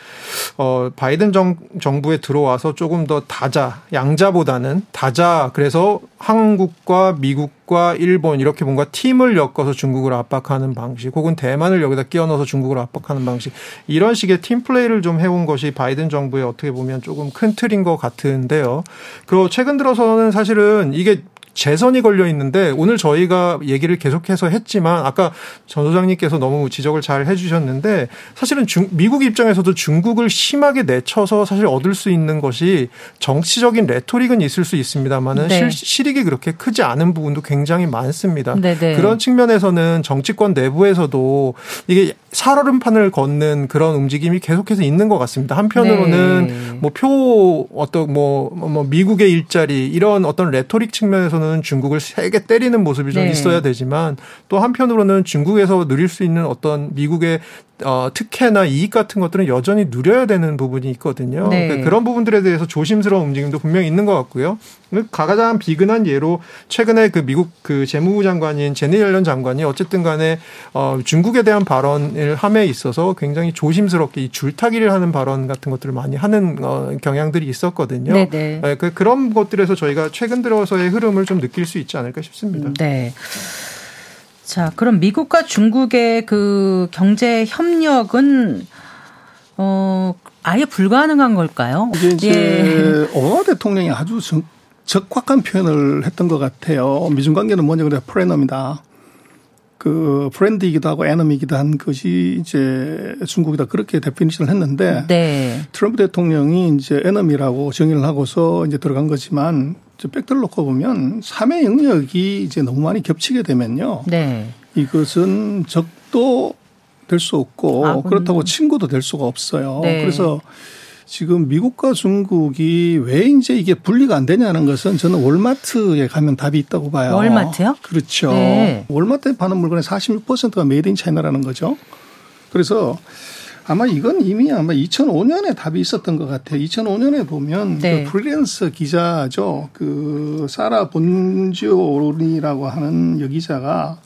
어 바이든 정, 정부에 들어와서 조금 더 다자, 양자보다는 다자 그래서 한국과 미국 과 일본 이렇게 뭔가 팀을 엮어서 중국을 압박하는 방식 혹은 대만을 여기다 끼워 넣어서 중국을 압박하는 방식 이런 식의 팀 플레이를 좀 해온 것이 바이든 정부의 어떻게 보면 조금 큰 틀인 것 같은데요. 그리고 최근 들어서는 사실은 이게 재선이 걸려 있는데 오늘 저희가 얘기를 계속해서 했지만 아까 전 소장님께서 너무 지적을 잘 해주셨는데 사실은 중, 미국 입장에서도 중국을 심하게 내쳐서 사실 얻을 수 있는 것이 정치적인 레토릭은 있을 수 있습니다만은 네. 실익이 그렇게 크지 않은 부분도 굉장히 많습니다. 네네. 네. 그런 측면에서는 정치권 내부에서도 이게 살얼음판을 걷는 그런 움직임이 계속해서 있는 것 같습니다. 한편으로는 네. 뭐표 어떤 뭐, 뭐 미국의 일자리 이런 어떤 레토릭 측면에서는 중국을 세게 때리는 모습이 좀 네. 있어야 되지만 또 한편으로는 중국에서 누릴 수 있는 어떤 미국의 어, 특혜나 이익 같은 것들은 여전히 누려야 되는 부분이 있거든요. 네. 그러니까 그런 부분들에 대해서 조심스러운 움직임도 분명히 있는 것 같고요. 가장 비근한 예로 최근에 그 미국 그 재무부 장관인 재닛 옐런 장관이 어쨌든 간에 어, 중국에 대한 발언을 함에 있어서 굉장히 조심스럽게 이 줄타기를 하는 발언 같은 것들을 많이 하는 어, 경향들이 있었거든요. 네네. 네. 네, 그, 그런 것들에서 저희가 최근 들어서의 흐름을 좀 느낄 수 있지 않을까 싶습니다. 네. 자, 그럼 미국과 중국의 그 경제 협력은 어 아예 불가능한 걸까요? 이게 이제 예. 오바마 대통령이 아주 적, 적확한 표현을 했던 것 같아요. 미중 관계는 뭐냐 그래 프레넘이다. 그 friend이기도 하고 enemy이기도 한 것이 이제 중국이다 그렇게 definition을 했는데 네. 트럼프 대통령이 이제 enemy라고 정의를 하고서 이제 들어간 거지만 팩트를 놓고 보면 삶의 영역이 이제 너무 많이 겹치게 되면요. 네. 이것은 적도 될 수 없고 아, 그렇다고 친구도 될 수가 없어요. 네. 그래서 지금 미국과 중국이 왜 이제 이게 분리가 안 되냐는 것은 저는 월마트에 가면 답이 있다고 봐요. 월마트요? 그렇죠. 네. 월마트에 파는 물건의 46%가 made in China라는 거죠. 그래서 아마 이건 이미 아마 2005년에 답이 있었던 것 같아요. 2005년에 보면 네. 그 프리랜서 기자죠. 그 사라 본지오리라고 하는 여기자가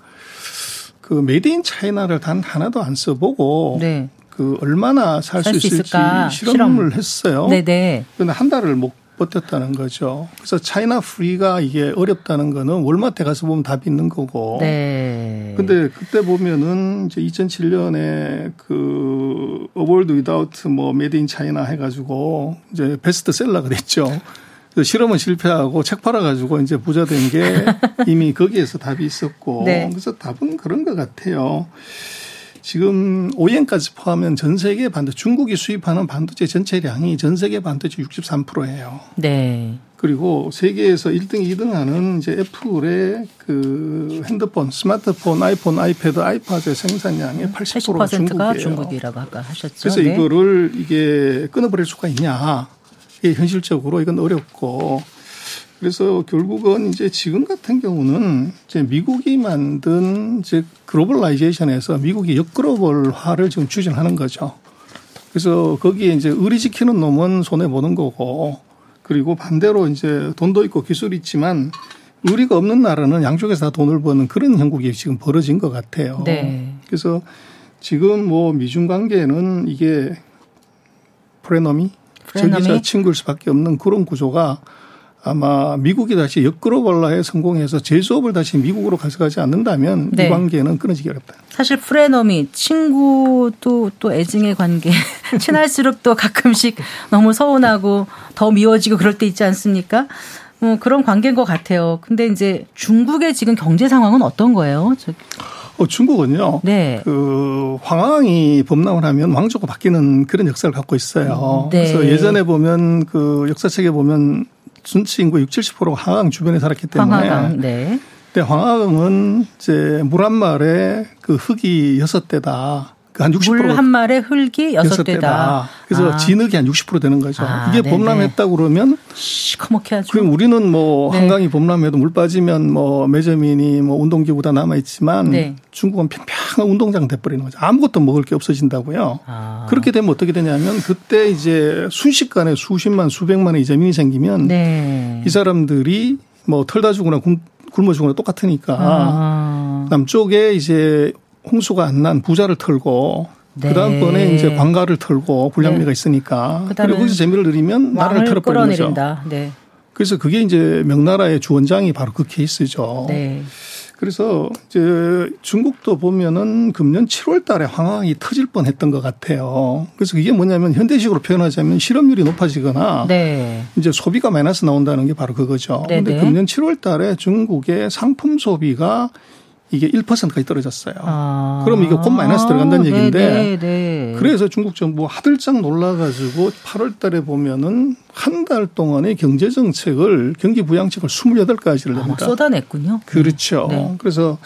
그 made in China를 단 하나도 안 써보고 네. 그 얼마나 살 수 있을지? 실험을 실험. 했어요. 네네. 그런데 한 달을 못 버텼다는 거죠. 그래서 China free가 이게 어렵다는 거는 월마트에 가서 보면 답이 있는 거고. 네. 근데 그때 보면은 이제 2007년에 그 A World Without 뭐 Made in China 해 가지고 이제 베스트셀러가 됐죠. 그 실험은 실패하고 책 팔아가지고 이제 부자 된 게 이미 거기에서 답이 있었고. 네. 그래서 답은 그런 것 같아요. 지금 OEM까지 포함하면 전 세계 반도체 중국이 수입하는 반도체 전체량이 전 세계 반도체 63%예요. 네. 그리고 세계에서 1등, 2등 하는 이제 애플의 그 핸드폰, 스마트폰, 아이폰, 아이패드, 아이팟의 생산량의 80%가 80%가 중국이에요. 중국이라고 아까 하셨죠. 그래서 네. 이거를 이게 끊어버릴 수가 있냐. 이게 현실적으로 이건 어렵고 그래서 결국은 이제 지금 같은 경우는 이제 미국이 만든 이제 글로벌라이제이션에서 미국이 역글로벌화를 지금 추진하는 거죠. 그래서 거기에 이제 의리 지키는 놈은 손해 보는 거고 그리고 반대로 이제 돈도 있고 기술이 있지만 의리가 없는 나라는 양쪽에서 다 돈을 버는 그런 형국이 지금 벌어진 것 같아요. 네. 그래서 지금 뭐 미중 관계는 이게 프레너미, 프레너미? 저기자 친구일 수밖에 없는 그런 구조가 아마 미국이 다시 역글로벌화에 성공해서 제조업을 다시 미국으로 가져가지 않는다면 네. 이 관계는 끊어지기 어렵다. 사실 프레너미 친구도 또 애증의 관계 친할수록 또 가끔씩 너무 서운하고 더 미워지고 그럴 때 있지 않습니까? 뭐 그런 관계인 것 같아요. 근데 이제 중국의 지금 경제 상황은 어떤 거예요? 어, 중국은요. 네. 그 황왕이 범람을 하면 왕조가 바뀌는 그런 역사를 갖고 있어요. 네. 그래서 예전에 보면 그 역사책에 보면 전체 인구 6, 70%가 황하강 주변에 살았기 때문에 황하강, 네. 근데 황하강은 이제 물한 말에 그 흙이 여섯 대다. 한 60%. 물 한 말에 흙이 여섯 대다. 그래서 아. 진흙이 한 60% 되는 거죠. 아, 이게 네네. 범람했다 그러면 시커멓게 하죠. 그럼 우리는 뭐 네. 한강이 범람해도 물 빠지면 뭐 매점이니 뭐 운동기구 다 남아 있지만 네. 중국은 평평한 운동장 돼버리는 거죠. 아무것도 먹을 게 없어진다고요. 아. 그렇게 되면 어떻게 되냐면 그때 이제 순식간에 수십만 수백만의 이재민이 생기면 네. 이 사람들이 뭐 털다 주거나 굶어 죽거나 똑같으니까 아. 남쪽에 이제 홍수가 안 난 부자를 털고 네. 그 다음번에 이제 관가를 털고 불량미가 네. 있으니까 그리고 거기서 재미를 들이면 나라를 털어버리는 거죠. 네. 그래서 그게 이제 명나라의 주원장이 바로 그 케이스죠. 네. 그래서 이제 중국도 보면은 금년 7월 달에 황황이 터질 뻔 했던 것 같아요. 그래서 이게 뭐냐면 현대식으로 표현하자면 실업률이 높아지거나 네. 이제 소비가 마이너스 나온다는 게 바로 그거죠. 네네. 근데 금년 7월 달에 중국의 상품 소비가 이게 1%까지 떨어졌어요. 아. 그럼 이게 곧 마이너스 들어간다는 아, 얘기인데 네네, 네. 그래서 중국 정부 하들짝 놀라가지고 8월 달에 보면은 한 달 동안의 경제 정책을 경기 부양책을 28가지를 냅니다. 아, 쏟아냈군요. 그렇죠. 네. 그래서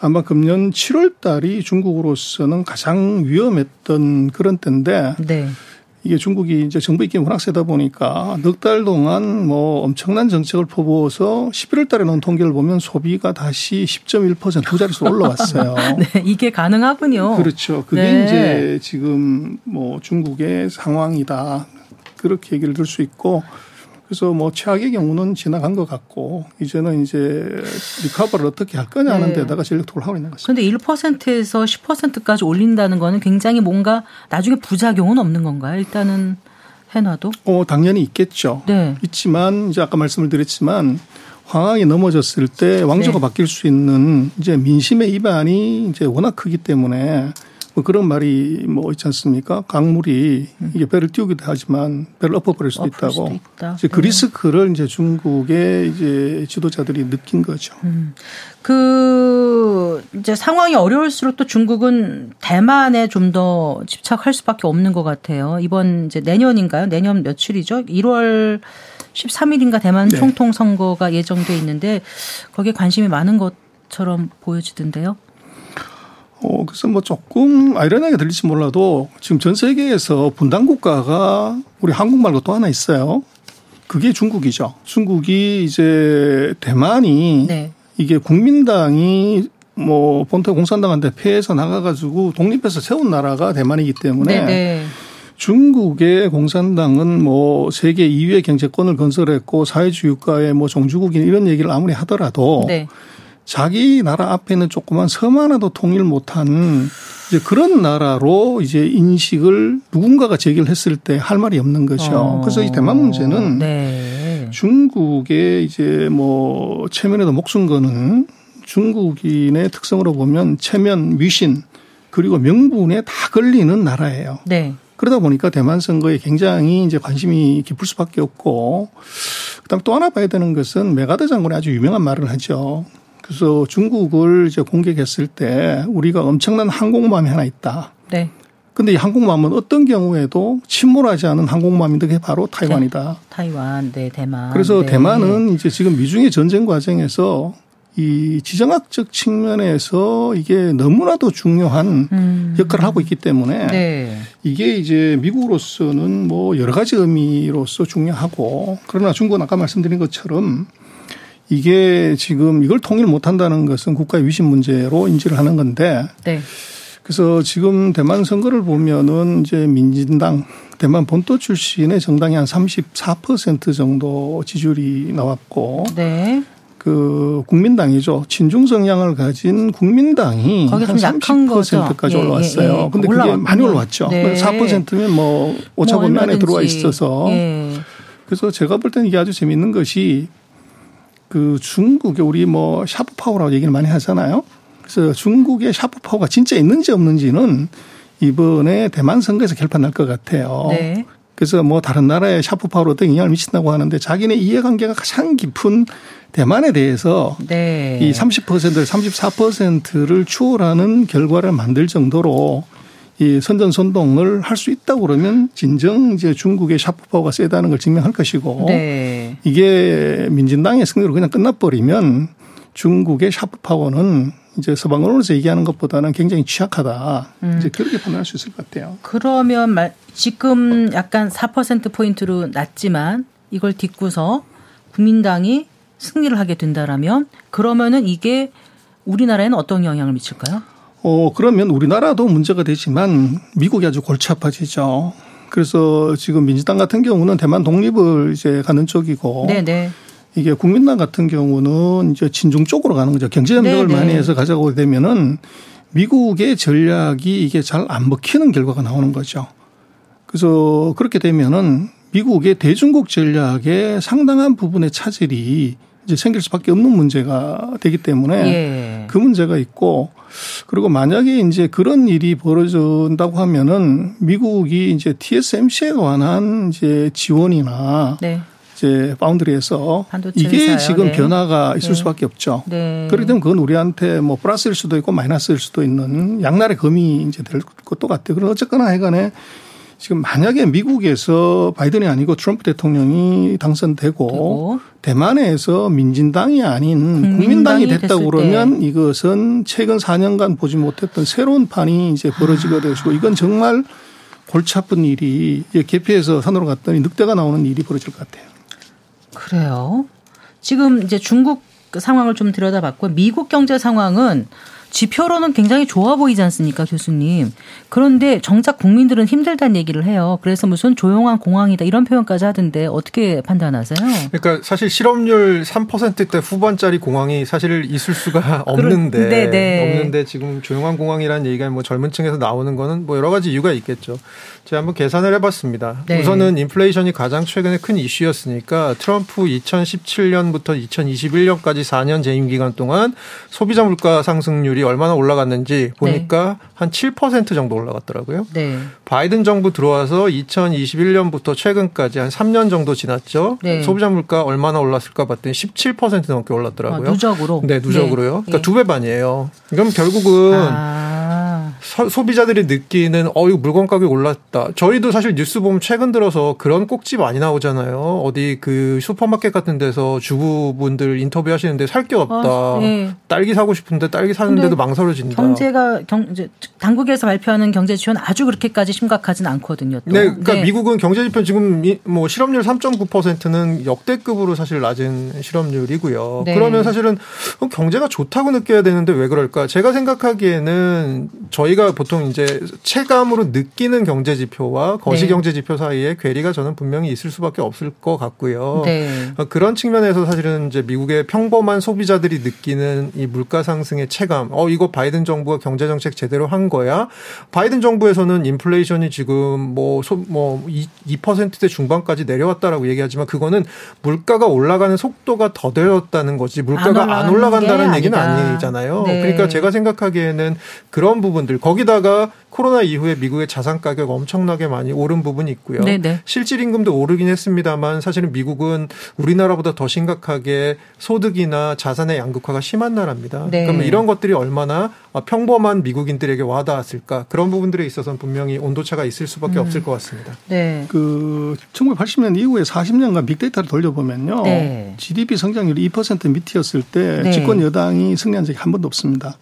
아마 금년 7월 달이 중국으로서는 가장 위험했던 그런 때인데 네. 이게 중국이 이제 정부 입김이 워낙 세다 보니까 넉 달 동안 뭐 엄청난 정책을 퍼부어서 11월 달에 나온 통계를 보면 소비가 다시 10.1%두 자릿수로 올라왔어요. 네, 이게 가능하군요. 그렇죠. 그게 네. 이제 지금 뭐 중국의 상황이다. 그렇게 얘기를 들 수 있고 그래서 뭐 최악의 경우는 지나간 것 같고 이제는 이제 리커버를 어떻게 할 거냐 하는 네. 데다가 전력 투구를 하고 있는 것같습니다 그런데 1%에서 10%까지 올린다는 거는 굉장히 뭔가 나중에 부작용은 없는 건가요? 일단은 해놔도? 어, 당연히 있겠죠. 네. 있지만 이제 아까 말씀을 드렸지만 황황이 넘어졌을 때 왕조가 네. 바뀔 수 있는 이제 민심의 이반이 이제 워낙 크기 때문에 뭐 그런 말이 뭐 있지 않습니까? 강물이 이게 배를 띄우기도 하지만 배를 엎어버릴 수도 있다고. 수도 있다. 이제 그 네. 리스크를 이제 중국의 이제 지도자들이 느낀 거죠. 음. 그 이제 상황이 어려울수록 또 중국은 대만에 좀 더 집착할 수밖에 없는 것 같아요. 이번 이제 내년인가요? 내년 며칠이죠? 1월 13일인가 대만 네. 총통 선거가 예정돼 있는데 거기에 관심이 많은 것처럼 보여지던데요. 어, 그래서 뭐 조금 아이러니하게 들릴지 몰라도 지금 전 세계에서 분단 국가가 우리 한국 말고 또 하나 있어요. 그게 중국이죠. 중국이 이제 대만이 네. 이게 국민당이 뭐 본토 공산당한테 패해서 나가가지고 독립해서 세운 나라가 대만이기 때문에 네네. 네. 중국의 공산당은 뭐 세계 2위의 경제권을 건설했고 사회주의 국가의 뭐 종주국인 이런 얘기를 아무리 하더라도 네. 자기 나라 앞에는 조그만 섬 하나도 통일 못한 이제 그런 나라로 이제 인식을 누군가가 제기를 했을 때 할 말이 없는 거죠. 어. 그래서 이 대만 문제는 네. 중국의 이제 뭐 체면에도 목숨 거는 중국인의 특성으로 보면 체면, 위신 그리고 명분에 다 걸리는 나라예요. 네. 그러다 보니까 대만 선거에 굉장히 이제 관심이 깊을 수밖에 없고 그다음 또 하나 봐야 되는 것은 맥아더 장군이 아주 유명한 말을 하죠. 그래서 중국을 이제 공격했을 때 우리가 엄청난 항공모함이 하나 있다. 네. 근데 이 항공모함은 어떤 경우에도 침몰하지 않은 항공모함인데 그게 바로 타이완이다. 네. 타이완, 네, 대만. 그래서 네. 대만은 이제 지금 미중의 전쟁 과정에서 이 지정학적 측면에서 이게 너무나도 중요한 음. 역할을 하고 있기 때문에 네. 이게 이제 미국으로서는 뭐 여러 가지 의미로서 중요하고 그러나 중국은 아까 말씀드린 것처럼 이게 지금 이걸 통일 못 한다는 것은 국가의 위신 문제로 인지를 하는 건데. 네. 그래서 지금 대만 선거를 보면은 이제 민진당 대만 본토 출신의 정당이 한 34% 정도 지지율이 나왔고. 네. 그 국민당이죠. 친중 성향을 가진 국민당이 한 30%까지 예, 올라왔어요. 예, 예. 근데 그게 많이 올라왔죠. 네. 4%면 뭐 오차범위 뭐 안에 들어와 있어서. 예. 그래서 제가 볼 때는 이게 아주 재미있는 것이 그 중국에 우리 뭐 sharp power라고 얘기를 많이 하잖아요. 그래서 중국의 sharp power가 진짜 있는지 없는지는 이번에 대만 선거에서 결판 날 것 같아요. 네. 그래서 뭐 다른 나라의 sharp power로 어떤 영향을 미친다고 하는데 자기네 이해관계가 가장 깊은 대만에 대해서 네. 이 30%를 34%를 추월하는 결과를 만들 정도로 이 선전선동을 할 수 있다고 그러면 진정 이제 중국의 샤프파워가 세다는 걸 증명할 것이고 네. 이게 민진당의 승리로 그냥 끝나버리면 중국의 샤프파워는 이제 서방 언론에서 얘기하는 것보다는 굉장히 취약하다. 음. 이제 그렇게 판단할 수 있을 것 같아요. 그러면 말, 지금 약간 4% 포인트로 낮지만 이걸 딛고서 국민당이 승리를 하게 된다라면 그러면은 이게 우리나라에는 어떤 영향을 미칠까요? 어, 그러면 우리나라도 문제가 되지만 미국이 아주 골치 아파지죠. 그래서 지금 민주당 같은 경우는 대만 독립을 이제 가는 쪽이고 네네. 이게 국민당 같은 경우는 이제 친중 쪽으로 가는 거죠. 경제협력을 많이 해서 가져가게 되면은 미국의 전략이 이게 잘 안 먹히는 결과가 나오는 거죠. 그래서 그렇게 되면은 미국의 대중국 전략의 상당한 부분의 차질이 이제 생길 수밖에 없는 문제가 되기 때문에 예. 그 문제가 있고 그리고 만약에 이제 그런 일이 벌어진다고 하면은 미국이 이제 TSMC에 관한 이제 지원이나 네. 이제 파운드리에서 이게 회사요. 지금 네. 변화가 있을 네. 수밖에 없죠. 네. 그렇기 때문에 그건 우리한테 뭐 플러스일 수도 있고 마이너스일 수도 있는 양날의 검이 이제 될 것도 같아요. 그럼 어쨌거나 해간에 지금 만약에 미국에서 바이든이 아니고 트럼프 대통령이 당선되고 되고. 대만에서 민진당이 아닌 국민당이, 국민당이 됐다 고 그러면 때. 이것은 최근 4년간 보지 못했던 새로운 판이 이제 벌어지게 되시고 이건 정말 골치 아픈 일이 개폐해서 산으로 갔더니 늑대가 나오는 일이 벌어질 것 같아요. 그래요. 지금 이제 중국 상황을 좀 들여다봤고 미국 경제 상황은 지표로는 굉장히 좋아 보이지 않습니까, 교수님? 그런데 정작 국민들은 힘들다는 얘기를 해요. 그래서 무슨 조용한 공황이다 이런 표현까지 하던데 어떻게 판단하세요? 그러니까 사실 실업률 3%대 후반짜리 공황이 사실 있을 수가 없는데 네네. 네. 없는데 지금 조용한 공황이라는 얘기가 뭐 젊은 층에서 나오는 거는 뭐 여러 가지 이유가 있겠죠. 제가 한번 계산을 해봤습니다. 네. 우선은 인플레이션이 가장 최근에 큰 이슈였으니까 트럼프 2017년부터 2021년까지 4년 재임 기간 동안 소비자 물가 상승률이 얼마나 올라갔는지 보니까 네. 한7% 정도 올라갔더라고요. 네. 바이든 정부 들어와서 2021년부터 최근까지 한 3년 정도 지났죠. 네. 소비자 물가 얼마나 올랐을까 봤더니 17% 넘게 올랐더라고요. 아, 누적으로? 네, 누적으로요. 그러니까 예. 두배 반이에요. 그럼 결국은 아. 소 비자들이 느끼는 어 이거 물건 가격이 올랐다. 저희도 사실 뉴스 보면 최근 들어서 그런 꼭지 많이 나오잖아요. 어디 그 슈퍼마켓 같은 데서 주부분들 인터뷰하시는데 살 게 없다. 아, 네. 딸기 사고 싶은데 딸기 사는데도 망설여진다. 경제가 경 이제 당국에서 발표하는 경제 지원 아주 그렇게까지 심각하진 않거든요. 또. 네, 그러니까 네. 미국은 경제 지표 지금 뭐 실업률 3.9%는 역대급으로 사실 낮은 실업률이고요. 네. 그러면 사실은 경제가 좋다고 느껴야 되는데 왜 그럴까? 제가 생각하기에는 저희 가 보통 이제 체감으로 느끼는 경제 지표와 거시 네. 경제 지표 사이에 괴리가 저는 분명히 있을 수밖에 없을 것 같고요. 네. 어, 그런 측면에서 사실은 이제 미국의 평범한 소비자들이 느끼는 이 물가 상승의 체감, 어 이거 바이든 정부가 경제 정책 제대로 한 거야. 바이든 정부에서는 인플레이션이 지금 뭐뭐 뭐 2%대 중반까지 내려왔다라고 얘기하지만 그거는 물가가 올라가는 속도가 더뎌졌다는 거지 물가가 안, 안 올라간다는 얘기는 아니잖아요. 네. 그러니까 제가 생각하기에는 그런 부분 부분들 거기다가 코로나 이후에 미국의 자산 가격 엄청나게 많이 오른 부분이 있고요. 네네. 네. 실질 임금도 오르긴 했습니다만 사실은 미국은 우리나라보다 더 심각하게 소득이나 자산의 양극화가 심한 나라입니다. 네. 그러면 이런 것들이 얼마나 평범한 미국인들에게 와닿았을까 그런 부분들에 있어서는 분명히 온도차가 있을 수밖에 음. 없을 것 같습니다. 네. 그 1980년 이후에 40년간 빅데이터를 돌려보면요. 네. GDP 성장률이 2% 밑이었을 때 네. 집권 여당이 승리한 적이 한 번도 없습니다.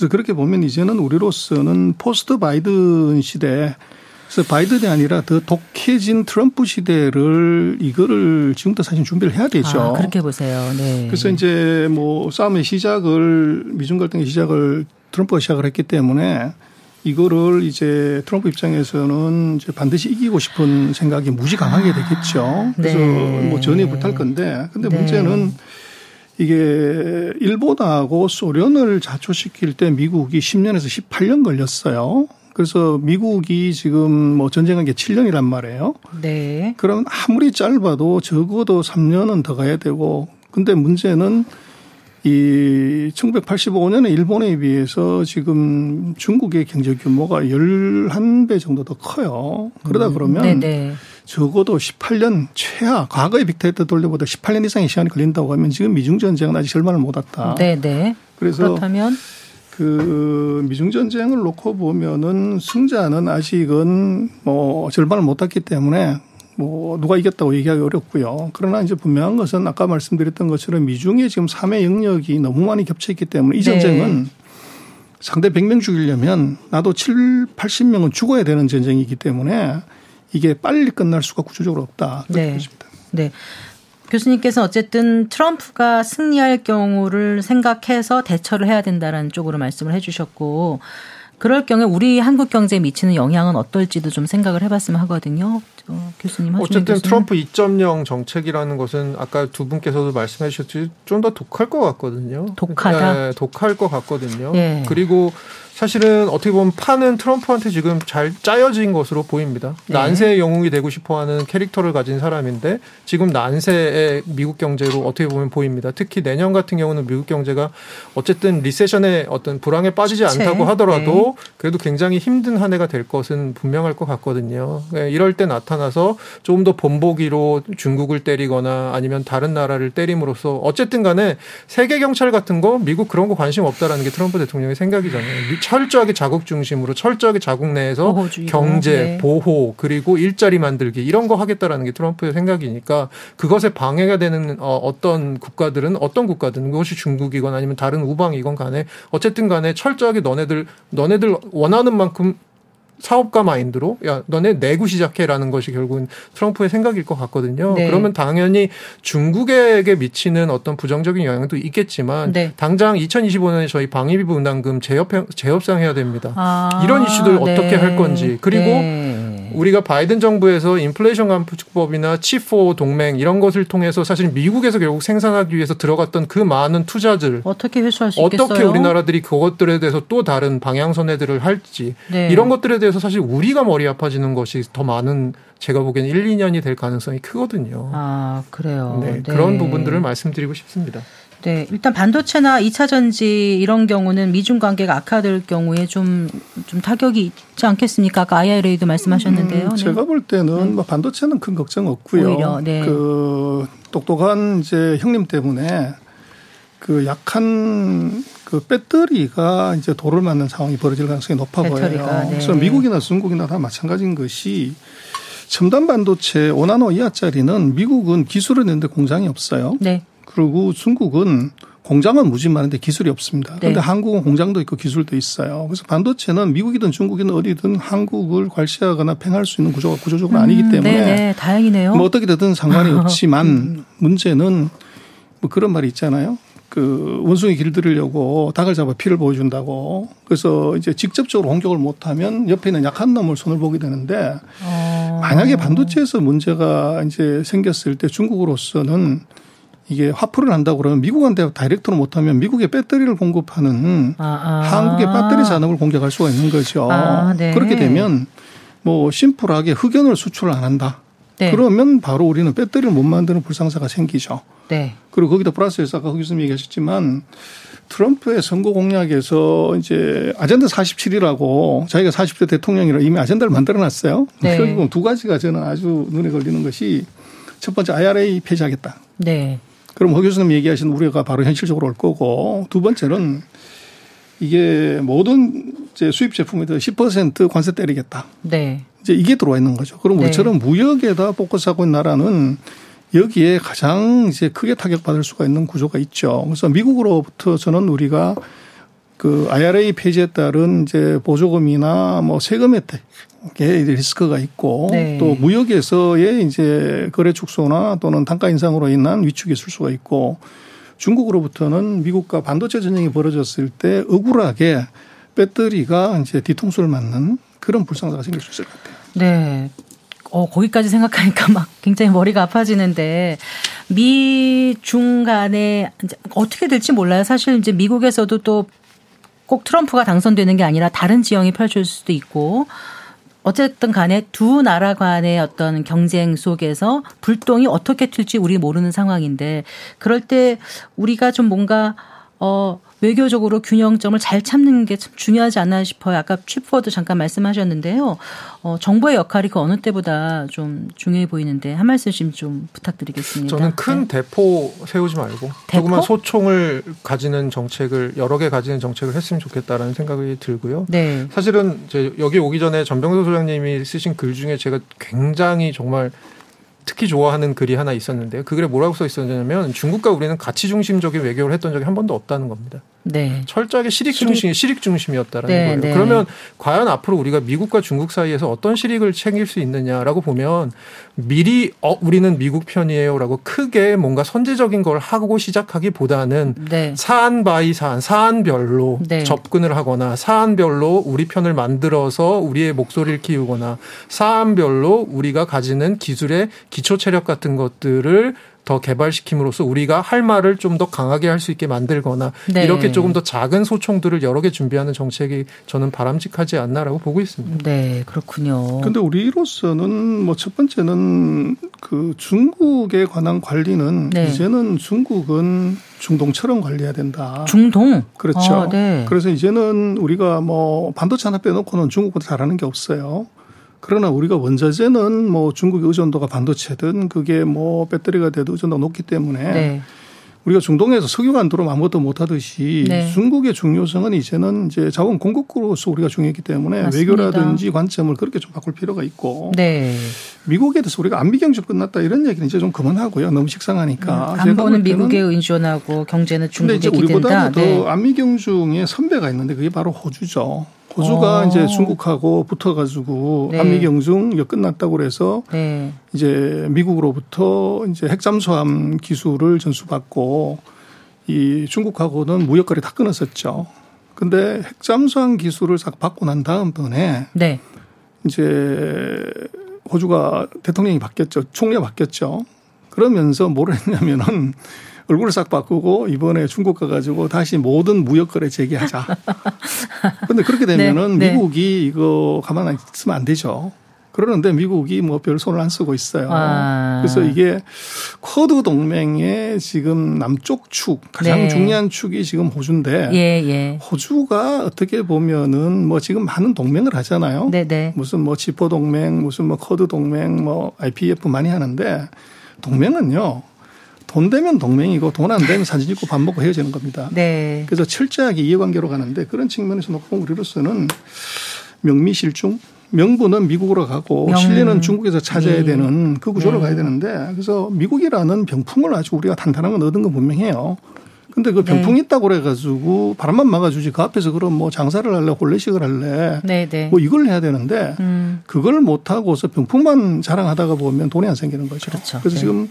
그래서 그렇게 보면 이제는 우리로서는 포스트 바이든 시대 그래서 바이든이 아니라 더 독해진 트럼프 시대를 이거를 지금부터 사실 준비를 해야 되죠. 아, 그렇게 보세요. 네. 그래서 이제 뭐 싸움의 시작을 미중 갈등의 시작을 트럼프가 시작을 했기 때문에 이거를 이제 트럼프 입장에서는 이제 반드시 이기고 싶은 생각이 무지 강하게 되겠죠. 그래서 네. 뭐 전에 불탈 건데 근데 네. 문제는 이게 일본하고 소련을 자초시킬 때 미국이 10년에서 18년 걸렸어요. 그래서 미국이 지금 뭐 전쟁한 게 7년이란 말이에요. 네. 그럼 아무리 짧아도 적어도 3년은 더 가야 되고 근데 문제는 이 1985년에 일본에 비해서 지금 중국의 경제 규모가 11배 정도 더 커요. 그러다 음, 그러면 네네. 적어도 18년 최하 과거의 빅데이터 돌려보다 18년 이상의 시간이 걸린다고 하면 지금 미중 전쟁은 아직 절반을 못 왔다. 네, 네. 그래서 그렇다면 그 미중 전쟁을 놓고 보면은 승자는 아직은 뭐 절반을 못 왔기 때문에 뭐 누가 이겼다고 얘기하기 어렵고요. 그러나 이제 분명한 것은 아까 말씀드렸던 것처럼 미중의 지금 3회 영역이 너무 많이 겹쳐 있기 때문에 이 전쟁은 네. 상대 100명 죽이려면 나도 7, 80명은 죽어야 되는 전쟁이기 때문에 이게 빨리 끝날 수가 구조적으로 없다. 네. 보십니다. 네. 교수님께서 어쨌든 트럼프가 승리할 경우를 생각해서 대처를 해야 된다라는 쪽으로 말씀을 해주셨고 그럴 경우에 우리 한국 경제에 미치는 영향은 어떨지도 좀 생각을 해봤으면 하거든요. 어, 교수님 어쨌든 교수님. 트럼프 2.0 정책이라는 것은 아까 두 분께서도 말씀해 주셨듯이 좀 더 독할 것 같거든요. 독하다. 네, 독할 것 같거든요. 예. 그리고 사실은 어떻게 보면 판은 트럼프한테 지금 잘 짜여진 것으로 보입니다. 네. 난세의 영웅이 되고 싶어하는 캐릭터를 가진 사람인데 지금 난세의 미국 경제로 어떻게 보면 보입니다. 특히 내년 같은 경우는 미국 경제가 어쨌든 리세션의 어떤 불황에 빠지지 그치. 않다고 하더라도 네. 그래도 굉장히 힘든 한 해가 될 것은 분명할 것 같거든요. 네, 이럴 때 나타나 서 조금 더 본보기로 중국을 때리거나 아니면 다른 나라를 때림으로써 어쨌든 간에 세계 경찰 같은 거 미국 그런 거 관심 없다라는 게 트럼프 대통령의 생각이잖아요. 철저하게 자국 중심으로 철저하게 자국 내에서 보호주의로. 경제, 네. 보호 그리고 일자리 만들기 이런 거 하겠다라는 게 트럼프의 생각이니까 그것에 방해가 되는 어, 어떤 국가들은 어떤 국가든 그것이 중국이건 아니면 다른 우방이건 간에 어쨌든 간에 철저하게 너네들 너네들 원하는 만큼 사업가 마인드로 야 너네 내구 시작해라는 것이 결국은 트럼프의 생각일 것 같거든요. 네. 그러면 당연히 중국에게 미치는 어떤 부정적인 영향도 있겠지만 네. 당장 2025년에 저희 방위비 분담금 재협 재협상해야 됩니다. 아, 이런 이슈들 네. 어떻게 할 건지 그리고 네. 우리가 바이든 정부에서 인플레이션 감축법이나 치포 동맹 이런 것을 통해서 사실 미국에서 결국 생산하기 위해서 들어갔던 그 많은 투자들 어떻게 회수할 수 어떻게 있겠어요? 우리나라들이 그것들에 대해서 또 다른 방향 선회들을 할지 네. 이런 것들에 대해서 사실 우리가 머리 아파지는 것이 더 많은 제가 보기에는 1, 2년이 될 가능성이 크거든요. 아, 그래요. 네, 네. 그런 부분들을 말씀드리고 싶습니다. 네, 일단 반도체나 2차 전지 이런 경우는 미중 관계가 악화될 경우에 좀, 좀 타격이 있지 않겠습니까? 아까 IRA도 말씀하셨는데요. 음, 제가 볼 때는 네. 뭐 반도체는 큰 걱정 없고요. 오히려, 네. 그 똑똑한 이제 형님 때문에 그 약한 그 배터리가 이제 돌을 맞는 상황이 벌어질 가능성이 높아 배터리가, 보여요. 네. 그래서 미국이나 중국이나 다 마찬가지인 것이 첨단 반도체 5나노 이하짜리는 미국은 기술을 내는데 공장이 없어요. 네. 그리고 중국은 공장은 무지 많은데 기술이 없습니다. 그런데 네. 한국은 공장도 있고 기술도 있어요. 그래서 반도체는 미국이든 중국이든 어디든 한국을 괄시하거나 팽할 수 있는 구조가 구조적으로 음, 아니기 때문에 네네. 다행이네요. 뭐 어떻게 되든 상관이 없지만 음. 문제는 뭐 그런 말이 있잖아요. 그 원숭이 길들이려고 닭을 잡아 피를 보여준다고. 그래서 이제 직접적으로 공격을 못하면 옆에 있는 약한 놈을 손을 보게 되는데 어. 만약에 반도체에서 문제가 이제 생겼을 때 중국으로서는 이게 화풀을 한다고 그러면 미국한테 다이렉트로 못하면 미국의 배터리를 공급하는 아, 아. 한국의 배터리 산업을 공격할 수가 있는 거죠. 아, 네. 그렇게 되면 뭐 심플하게 흑연을 수출을 안 한다. 네. 그러면 바로 우리는 배터리를 못 만드는 불상사가 생기죠. 네. 그리고 거기다 플러스해서 아까 교수님 얘기하셨지만 트럼프의 선거 공약에서 이제 아젠다 47이라고 자기가 40대 대통령이라 이미 아젠다를 만들어 놨어요. 네. 결국은 두 가지가 저는 아주 눈에 걸리는 것이 첫 번째 IRA 폐지하겠다. 네. 그럼 허 교수님 얘기하신 우려가 바로 현실적으로 올 거고 두 번째는 이게 모든 이제 수입 제품에 대해 10% 관세 때리겠다. 네. 이제 이게 들어와 있는 거죠. 그럼 네. 우리처럼 무역에다 포커스하고 있는 나라는 여기에 가장 이제 크게 타격받을 수가 있는 구조가 있죠. 그래서 미국으로부터 저는 우리가 그 IRA 폐지에 따른 이제 보조금이나 뭐 세금 혜택의 리스크가 있고 네. 또 무역에서의 이제 거래 축소나 또는 단가 인상으로 인한 위축이 있을 수가 있고 중국으로부터는 미국과 반도체 전쟁이 벌어졌을 때 억울하게 배터리가 이제 뒤통수를 맞는 그런 불상사가 생길 수 있을 것 같아요. 네. 어, 거기까지 생각하니까 막 굉장히 머리가 아파지는데 미 중 간에 어떻게 될지 몰라요. 사실 이제 미국에서도 또 꼭 트럼프가 당선되는 게 아니라 다른 지형이 펼쳐질 수도 있고 어쨌든 간에 두 나라 간의 어떤 경쟁 속에서 불똥이 어떻게 튈지 우리 모르는 상황인데 그럴 때 우리가 좀 뭔가 어 외교적으로 균형점을 잘 찾는 게 참 중요하지 않나 싶어요. 아까 취퍼도 잠깐 말씀하셨는데요. 어, 정부의 역할이 그 어느 때보다 좀 중요해 보이는데 한 말씀씩 좀 부탁드리겠습니다. 저는 큰 네. 대포 세우지 말고 대포? 조그만 소총을 가지는 정책을 여러 개 가지는 정책을 했으면 좋겠다라는 생각이 들고요. 네. 사실은 이제 여기 오기 전에 전병수 소장님이 쓰신 글 중에 제가 굉장히 정말 특히 좋아하는 글이 하나 있었는데요. 그 글에 뭐라고 써 있었냐면 중국과 우리는 가치 중심적인 외교를 했던 적이 한 번도 없다는 겁니다. 네. 철저하게 실익 중심, 실익 중심이었다라는 네, 거예요. 네. 그러면 과연 앞으로 우리가 미국과 중국 사이에서 어떤 실익을 챙길 수 있느냐라고 보면 미리 어 우리는 미국 편이에요라고 크게 뭔가 선제적인 걸 하고 시작하기보다는 네. 사안 by 사안, 사안별로 네. 접근을 하거나 사안별로 우리 편을 만들어서 우리의 목소리를 키우거나 사안별로 우리가 가지는 기술의 기초 체력 같은 것들을 더 개발시킴으로써 우리가 할 말을 좀 더 강하게 할 수 있게 만들거나 네. 이렇게 조금 더 작은 소총들을 여러 개 준비하는 정책이 저는 바람직하지 않나라고 보고 있습니다. 네, 그렇군요. 근데 우리로서는 뭐 첫 번째는 그 중국에 관한 관리는 네. 이제는 중국은 중동처럼 관리해야 된다. 중동. 그렇죠. 아, 네. 그래서 이제는 우리가 뭐 반도체 하나 빼놓고는 중국보다 잘하는 게 없어요. 그러나 우리가 원자재는 뭐 중국의 의존도가 반도체든 그게 뭐 배터리가 돼도 의존도가 높기 때문에 네. 우리가 중동에서 석유가 안 들어오면 아무것도 못 하듯이 네. 중국의 중요성은 이제는 이제 자원 공급국으로서 우리가 중요했기 때문에 맞습니다. 외교라든지 관점을 그렇게 좀 바꿀 필요가 있고 네. 미국에 대해서 우리가 안미 경쟁 끝났다 이런 얘기는 이제 좀 그만하고요. 너무 식상하니까. 음, 안보는 미국에 의존하고 경제는 근데 이제 중국에 기댄다. 우리보다도 네. 더 안미 경중에 선배가 있는데 그게 바로 호주죠. 호주가 어. 이제 중국하고 붙어가지고 네. 안미 경중 이거 끝났다고 그래서 네. 이제 미국으로부터 이제 핵잠수함 기술을 전수받고 이 중국하고는 무역거래 다 끊었었죠. 근데 핵잠수함 기술을 싹 받고 난 다음 번에 네. 이제 호주가 대통령이 바뀌었죠. 총리가 바뀌었죠. 그러면서 뭘 했냐면은 얼굴을 싹 바꾸고 이번에 중국 가가지고 다시 모든 무역거래 재개하자. 근데 그렇게 되면은 네, 네. 미국이 이거 가만 안 있으면 안 되죠. 그러는데 미국이 뭐 별 손을 안 쓰고 있어요. 아. 그래서 이게 쿼드 동맹의 지금 남쪽 축 가장 네. 중요한 축이 지금 호주인데 예, 예. 호주가 어떻게 보면은 뭐 지금 많은 동맹을 하잖아요. 네, 네. 무슨 뭐 지포 동맹, 무슨 뭐 쿼드 동맹, 뭐 IPEF 많이 하는데 동맹은요. 돈 되면 동맹이고 돈 안 되면 사진 찍고 밥 먹고 헤어지는 겁니다. 네. 그래서 철저하게 이해관계로 가는데 그런 측면에서 놓고 우리로서는 명미실중 명분은 미국으로 가고 명- 실리는 중국에서 찾아야 예. 되는 그 구조로 네. 가야 되는데 그래서 미국이라는 병풍을 아주 우리가 탄탄한 건 얻은 건 분명해요. 근데 그 네. 병풍이 있다고 그래가지고 바람만 막아주지 그 앞에서 그럼 뭐 장사를 할래 홀레식을 할래 네, 네. 뭐 이걸 해야 되는데 음. 그걸 못하고서 병풍만 자랑하다가 보면 돈이 안 생기는 거죠. 그렇죠. 래서 네. 지금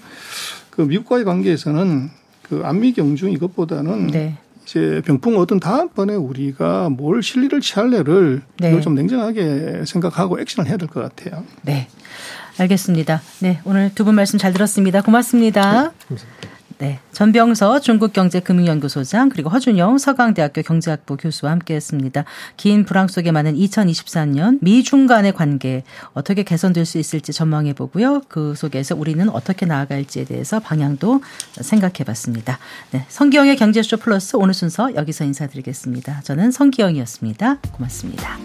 그 미국과의 관계에서는 그 안미 경중 이것보다는 네. 이제 병풍 얻은 다음번에 우리가 뭘 실리를 취할래를 네. 이걸 좀 냉정하게 생각하고 액션을 해야 될 것 같아요. 네. 알겠습니다. 네. 오늘 두 분 말씀 잘 들었습니다. 고맙습니다. 네. 전병서 중국경제금융연구소장 그리고 허준영 서강대학교 경제학부 교수와 함께했습니다. 긴 불황 속에 많은 2024년 미중 간의 관계 어떻게 개선될 수 있을지 전망해 보고요. 그 속에서 우리는 어떻게 나아갈지에 대해서 방향도 생각해 봤습니다. 네. 성기영의 경제쇼 플러스 오늘 순서 여기서 인사드리겠습니다. 저는 성기영이었습니다. 고맙습니다.